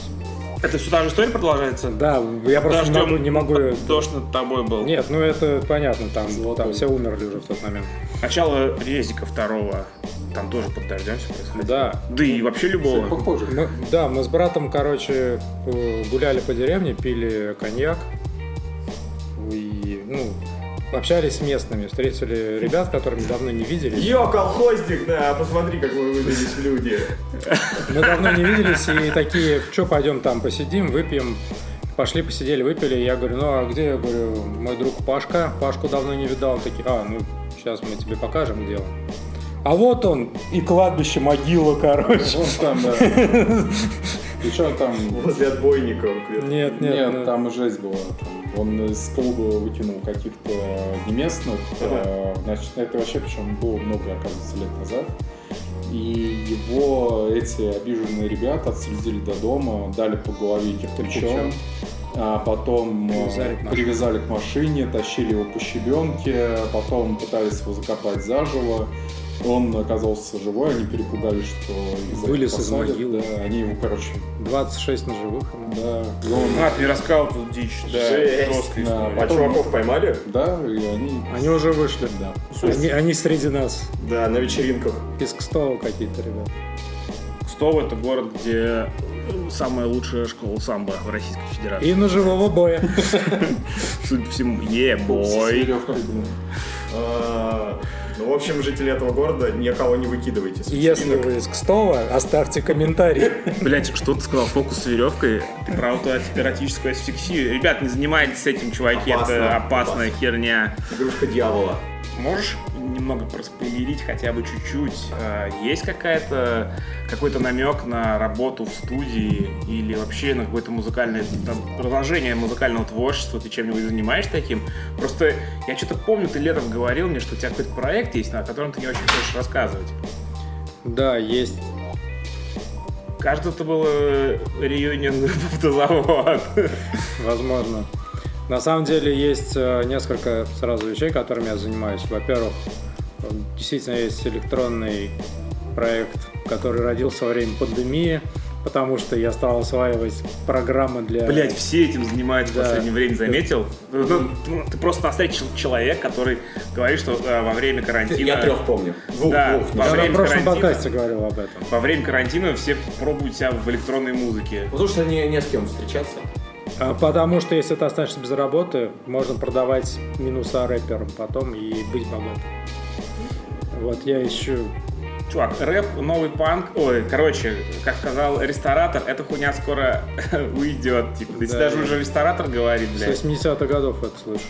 B: Это все та же история продолжается?
C: да, я просто не
B: Дождем
C: могу, не могу...
B: Дождь над тобой был.
C: Нет, ну это понятно, там,
D: Золотой.
C: там все умерли уже в тот момент.
B: Начало резика второго. Там тоже под дождем все происходит.
C: Да.
B: Да и вообще любого.
D: Похоже.
C: Мы- да, мы с братом, короче, э, гуляли по деревне, пили коньяк. И, ну, общались с местными, встретили ребят, которыми давно не виделись.
A: Йо, колхозник, да, посмотри, как вы выглядите люди.
C: Мы давно не виделись и такие, что, пойдем там посидим, выпьем. Пошли, посидели, выпили. Я говорю, ну а где, я говорю, мой друг Пашка? Пашку давно не видал. Такие, а, ну сейчас мы тебе покажем, где он. А вот он, и кладбище, могила, короче.
D: Вон там, да. Причем там...
A: Возле отбойников.
C: Нет, нет,
D: Нет,
C: ну,
D: там жесть была. Там Он из клуба выкинул каких-то неместных. э, Значит, это вообще, причем было много, оказывается, лет назад. И его эти обиженные ребята отследили до дома, дали по голове кирпичом, а потом э,
C: Привязали к машине.
D: привязали к машине, тащили его по щебенке, потом пытались его закопать заживо. Он оказался живой, они перепугались, что их
C: Вылез из могилы.
D: Да, они его, короче,
C: 26 ножевых. ему.
D: да, и он
B: А, ты рассказал тут дичь, да,
A: Жесть.
D: Да.
A: А чуваков поймали?
D: Да, и они...
C: Они уже вышли.
D: Да.
C: Они, они среди нас.
A: Да, на вечеринках.
C: Из Кстова какие-то ребята.
B: Кстово это город, где самая лучшая школа самбо в Российской Федерации.
C: И ножевого боя.
B: Судя по всему, е-бой.
A: Ну, в общем, жители этого города никого не выкидывайте.
C: Если вы из Кстова, оставьте комментарий.
B: Блять, что ты сказал? Фокус с веревкой? Ты про аутоэротическую асфиксию? Ребят, не занимайтесь этим, чуваки,
A: Опасно.
B: это опасная херня.
A: Игрушка дьявола.
B: Можешь немного проспойлерить хотя бы чуть-чуть? А, Есть какая-то какой-то намек на работу в студии или вообще на какое-то музыкальное там, продолжение музыкального творчества? Ты чем-нибудь занимаешься таким? Просто я что-то помню, ты летом говорил мне, что у тебя какой-то проект есть, о котором ты не очень хочешь рассказывать.
C: Да, есть.
B: Кажется, это было реюнион автозавод.
C: Возможно. На самом деле есть э, несколько сразу вещей, которыми я занимаюсь. Во-первых, э, действительно есть электронный проект, который родился во время пандемии, потому что я стал осваивать программы для...
B: Блять, все этим занимаются в
C: Да.
B: последнее время, заметил? Ну, ну, ты просто навстречу человек, который говорит, что э, во время карантина...
A: Я трех помню. Двух,
B: Да,
A: двух.
B: во
C: Я на
B: время
C: прошлом
B: карантина.
C: подкасте говорил об этом.
B: Во время карантина все пробуют себя в электронной музыке.
A: Потому что не, не с кем встречаться.
C: А, Потому что если ты останешься без работы, можно продавать минуса рэперам потом и быть богатым. Вот я ищу...
B: Чувак, рэп, новый панк, ой, короче, как сказал ресторатор, эта хуйня скоро уйдет. Типа,
C: Да.
B: даже уже ресторатор говорит,
C: С
B: блядь.
C: 80-х годов это слышу.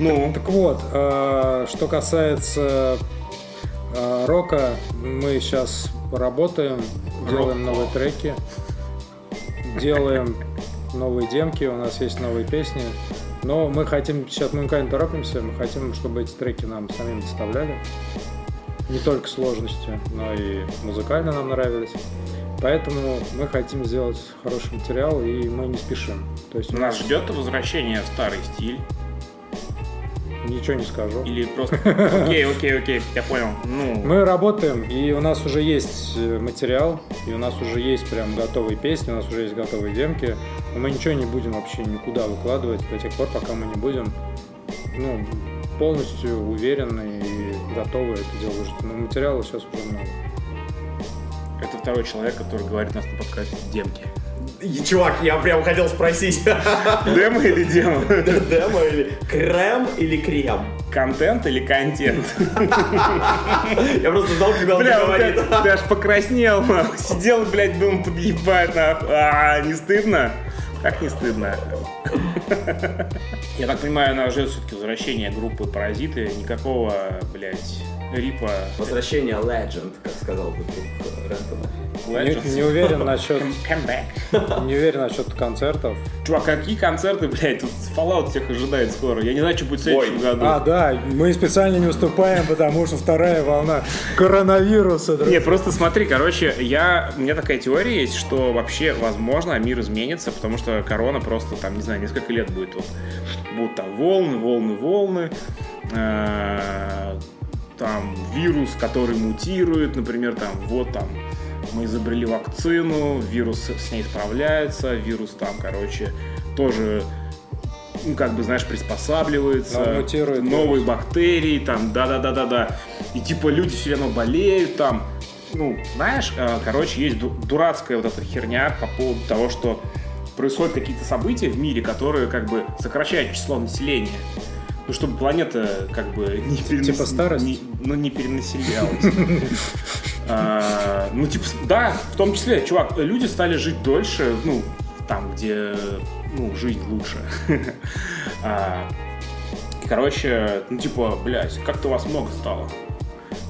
B: Ну,
C: Так вот, э, что касается э, рока, мы сейчас работаем, делаем
B: Рок.
C: новые треки, делаем новые демки, у нас есть новые песни. Но мы хотим, сейчас мы никуда не торопимся, мы хотим, чтобы эти треки нам самим доставляли. Не только сложностью, но и музыкально нам нравились. Поэтому мы хотим сделать хороший материал, и мы не спешим. То есть у
B: нас ждет возвращение в старый стиль.
C: Ничего не скажу.
B: Или просто... Окей, окей, окей, я понял. Ну,
C: Мы работаем, и у нас уже есть э, материал, и у нас уже есть прям готовые песни, у нас уже есть готовые демки. Но мы ничего не будем вообще никуда выкладывать до тех пор, пока мы не будем ну, полностью уверены и готовы это дело выжить. Но материала сейчас уже много.
B: это второй человек, который говорит у нас на подкасте демки.
A: И, чувак, я прям хотел спросить,
B: Демо или демо?
A: демо или крем или крем?
B: Контент или контент?
A: Я просто ждал, когда он
B: Бля,
A: говорит.
B: ты, аж покраснел. Сидел, блядь, думал, подъебать, нахуй. А, не стыдно? Как не стыдно? Я так понимаю, нас ждет все-таки возвращение группы Паразиты. Никакого, блядь, рипа
A: Возвращение Legend, как сказал бы друг Рентона.
C: Не,
B: Legends.
C: не уверен насчет,
B: Come back.
C: не уверен насчет концертов.
B: Чувак, какие концерты, блядь, тут Fallout всех ожидает скоро. Я не знаю, что будет в следующем
A: Ой.
B: году.
C: А, да, мы специально не выступаем, потому что вторая волна коронавируса. друзья.
B: Не, просто смотри, короче, я, у меня такая теория есть, что вообще, возможно, мир изменится, потому что корона просто, там, не знаю, несколько лет будет. Вот, будут там волны, волны, волны. э, Там вирус, который мутирует, например, там, вот там, мы изобрели вакцину, вирус с ней справляется, вирус там, короче, тоже ну, как бы, знаешь, приспосабливается.
C: Но мутирует
B: Новые бактерии, там, да-да-да-да-да. И типа люди все равно болеют, там. Ну, знаешь, э, короче, есть ду- дурацкая вот эта херня по поводу того, что происходят какие-то события в мире, которые как бы сокращают число населения. Ну, чтобы планета как бы не перенос-
C: Типа старость?
B: не- ну, не перенаселялась. А, Ну, типа, да, в том числе, чувак, люди стали жить дольше, ну, там, где, ну, жить лучше. А, короче, ну, типа, блядь, как-то вас много стало.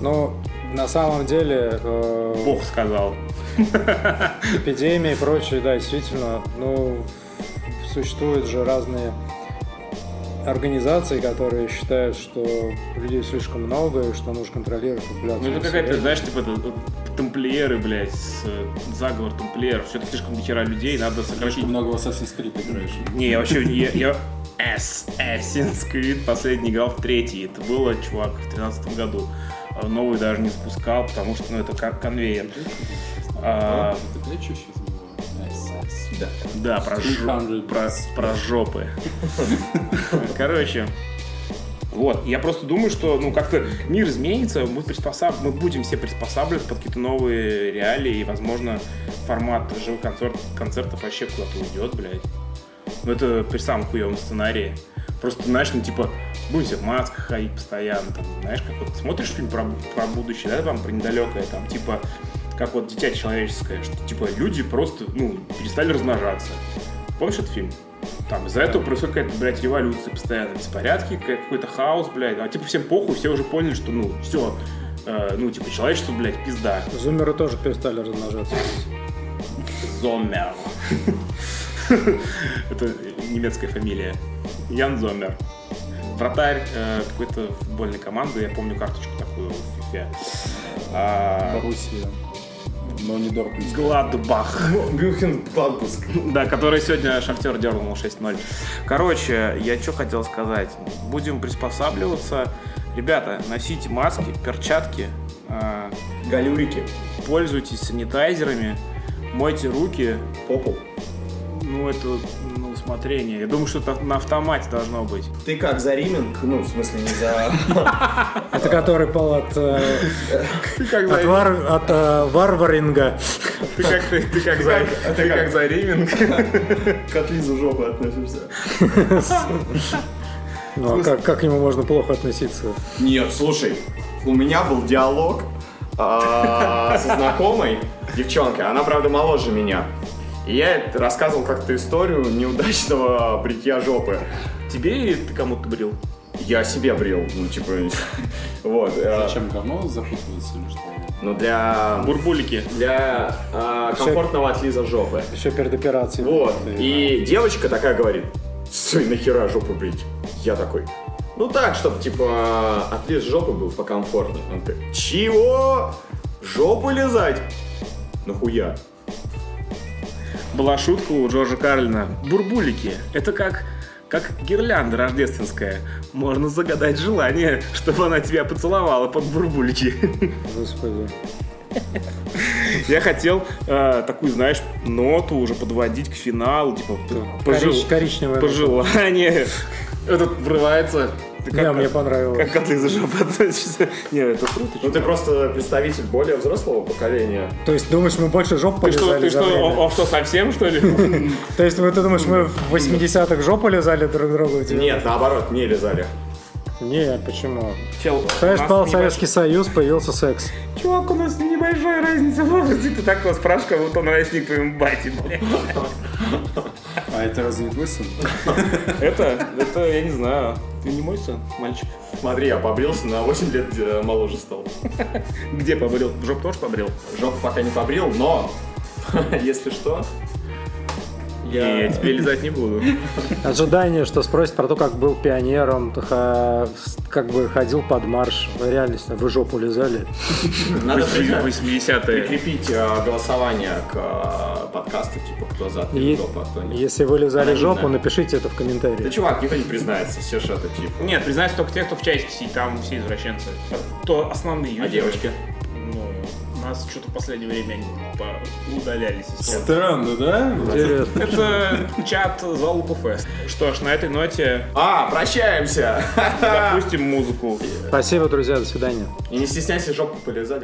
C: Ну, на самом деле, э,
B: Бог сказал.
C: эпидемия и прочее, да, действительно, ну, существуют же разные организации, которые считают, что людей слишком много и что нужно контролировать популяцию.
B: Ну, это какая-то, знаешь, типа, это, тамплиеры, блядь, с, э, заговор тамплиеров. Все это слишком дохера людей, надо сократить.
D: Слишком много в Assassin's Creed играешь.
B: Не, я вообще, я, я Assassin's Creed последний играл в третий. Это было, чувак, в тринадцатом году. А Новый даже не запускал, потому что, ну, это как конвейер. А,
D: Это
A: Да.
B: да, про, жо-
D: 300
B: про, про жопы. Короче, вот, я просто думаю, что, ну, как-то мир изменится, мы, приспосаб... мы будем все приспосабливаться под какие-то новые реалии, и, возможно, формат живых концерт... концертов вообще куда-то уйдет, блядь. Ну, это при самом хуевом сценарии. Просто, знаешь, ну, типа, будем все в масках ходить постоянно, там, знаешь, как вот смотришь фильм про, про будущее, да, там, про недалекое, там, типа, как вот «Дитя человеческое», что, типа, люди просто, ну, перестали размножаться. Помнишь этот фильм? Там из-за этого происходит какая-то, блядь, революция постоянно, беспорядки, какой- какой-то хаос, блядь. А типа всем похуй, все уже поняли, что, ну, все, ну, типа, человечество, блядь, пизда.
C: Зумеры тоже перестали размножаться.
B: Зоммер. Это немецкая фамилия. Ян Зоммер. Вратарь э, какой-то футбольной команды, я помню карточку такую в FIFA. А,
D: Боруссия. Но не Дортмунд.
B: Гладбах.
A: Мюнхен Гладбуск.
B: Да, который сегодня Шахтер дернул 6-0. Короче, я что хотел сказать. Будем приспосабливаться. Rебята, носите маски, перчатки, э,
A: Галюрики.
B: пользуйтесь санитайзерами, мойте руки.
A: Попу.
B: Ну, это на усмотрение. Я думаю, что это на автомате должно быть.
A: Ты как за Риминг? Ну, в смысле, не за...
C: Это который пал от, э, от, э, варваринга.
B: ты как, ты, как за, ты как за риминг.
A: к отлизу жопы относишься.
C: Ну, а как, как к нему можно плохо относиться?
A: Нет, слушай, у меня был диалог а, со знакомой девчонкой. Она, правда, моложе меня. И я рассказывал как-то историю неудачного бритья жопы.
B: Тебе или ты кому-то брил?
A: Я себе брил, ну, типа, вот. э,
D: Зачем говно запутываться или что?
A: Ну, для,
B: Бурбулики.
A: для а, комфортного отлиза жопы.
C: Еще перед операцией.
A: Вот.
C: Ты-
A: И девочка такая говорит, стой, нахера жопу брить? Я такой, ну так, чтобы, типа, отлиз жопы был покомфортнее. Он такой, чего? Жопу лизать? Нахуя?
B: Была шутка у Джорджа Карлина. Бурбулики. Это как как гирлянда рождественская. Можно загадать желание, чтобы она тебя поцеловала под бурбульки.
C: Господи.
B: Я хотел э, такую, знаешь, ноту уже подводить к финалу, типа пожел-
C: Корич- коричневая.
B: пожелание. Этот врывается. Ты
C: Не, мне понравилось.
B: Как коты за жопу относишься? Не, это круто.
A: Ну ты просто представитель более взрослого поколения.
C: То есть думаешь, мы больше жоп
B: Ты что,
C: полезали
B: ты что,
C: время?
B: он, он что, совсем, что ли?
C: То есть ты думаешь, мы в 80-х жопу лизали друг другу?
A: Нет, наоборот, не лизали.
C: Не, почему?
B: Чел,
C: Знаешь, пал
B: небольш-
C: Советский Союз, появился секс.
B: Чувак, у нас небольшая разница в возрасте. Ты так его спрашиваешь, как будто он ровесник твоему бате, бля.
D: А это разве не твой сын?
B: Это, это, я не знаю. Ты не мой сын, мальчик.
A: Смотри, я побрился, на 8 лет э, моложе стал.
B: Где побрил? Жоп тоже побрил?
A: Жопу пока не побрил, но, если что,
B: Я, я тебе лизать не буду.
C: Ожидание, что спросит про то, как был пионером, ха- как бы ходил под марш. В реальности вы жопу лизали.
A: надо признать,
B: 80-е.
A: прикрепить э, голосование к э, подкасту, типа, кто за жопу, а кто нет.
C: Если вы лизали жопу, напишите это в
A: Да,
C: комментариях.
A: чувак, никто не признается, все же это типа.
B: Нет, признаюсь только те, кто в чатике сидит, там все извращенцы. То основные
A: А девочки?
B: У нас что-то в последнее время они по- удалялись.
D: Странно, да?
C: Интересно.
B: Это чат Залупа Фест. Что ж, на этой ноте
A: А, прощаемся!
B: запустим музыку.
C: Спасибо, друзья, до свидания.
A: И не стесняйся жопку полезать.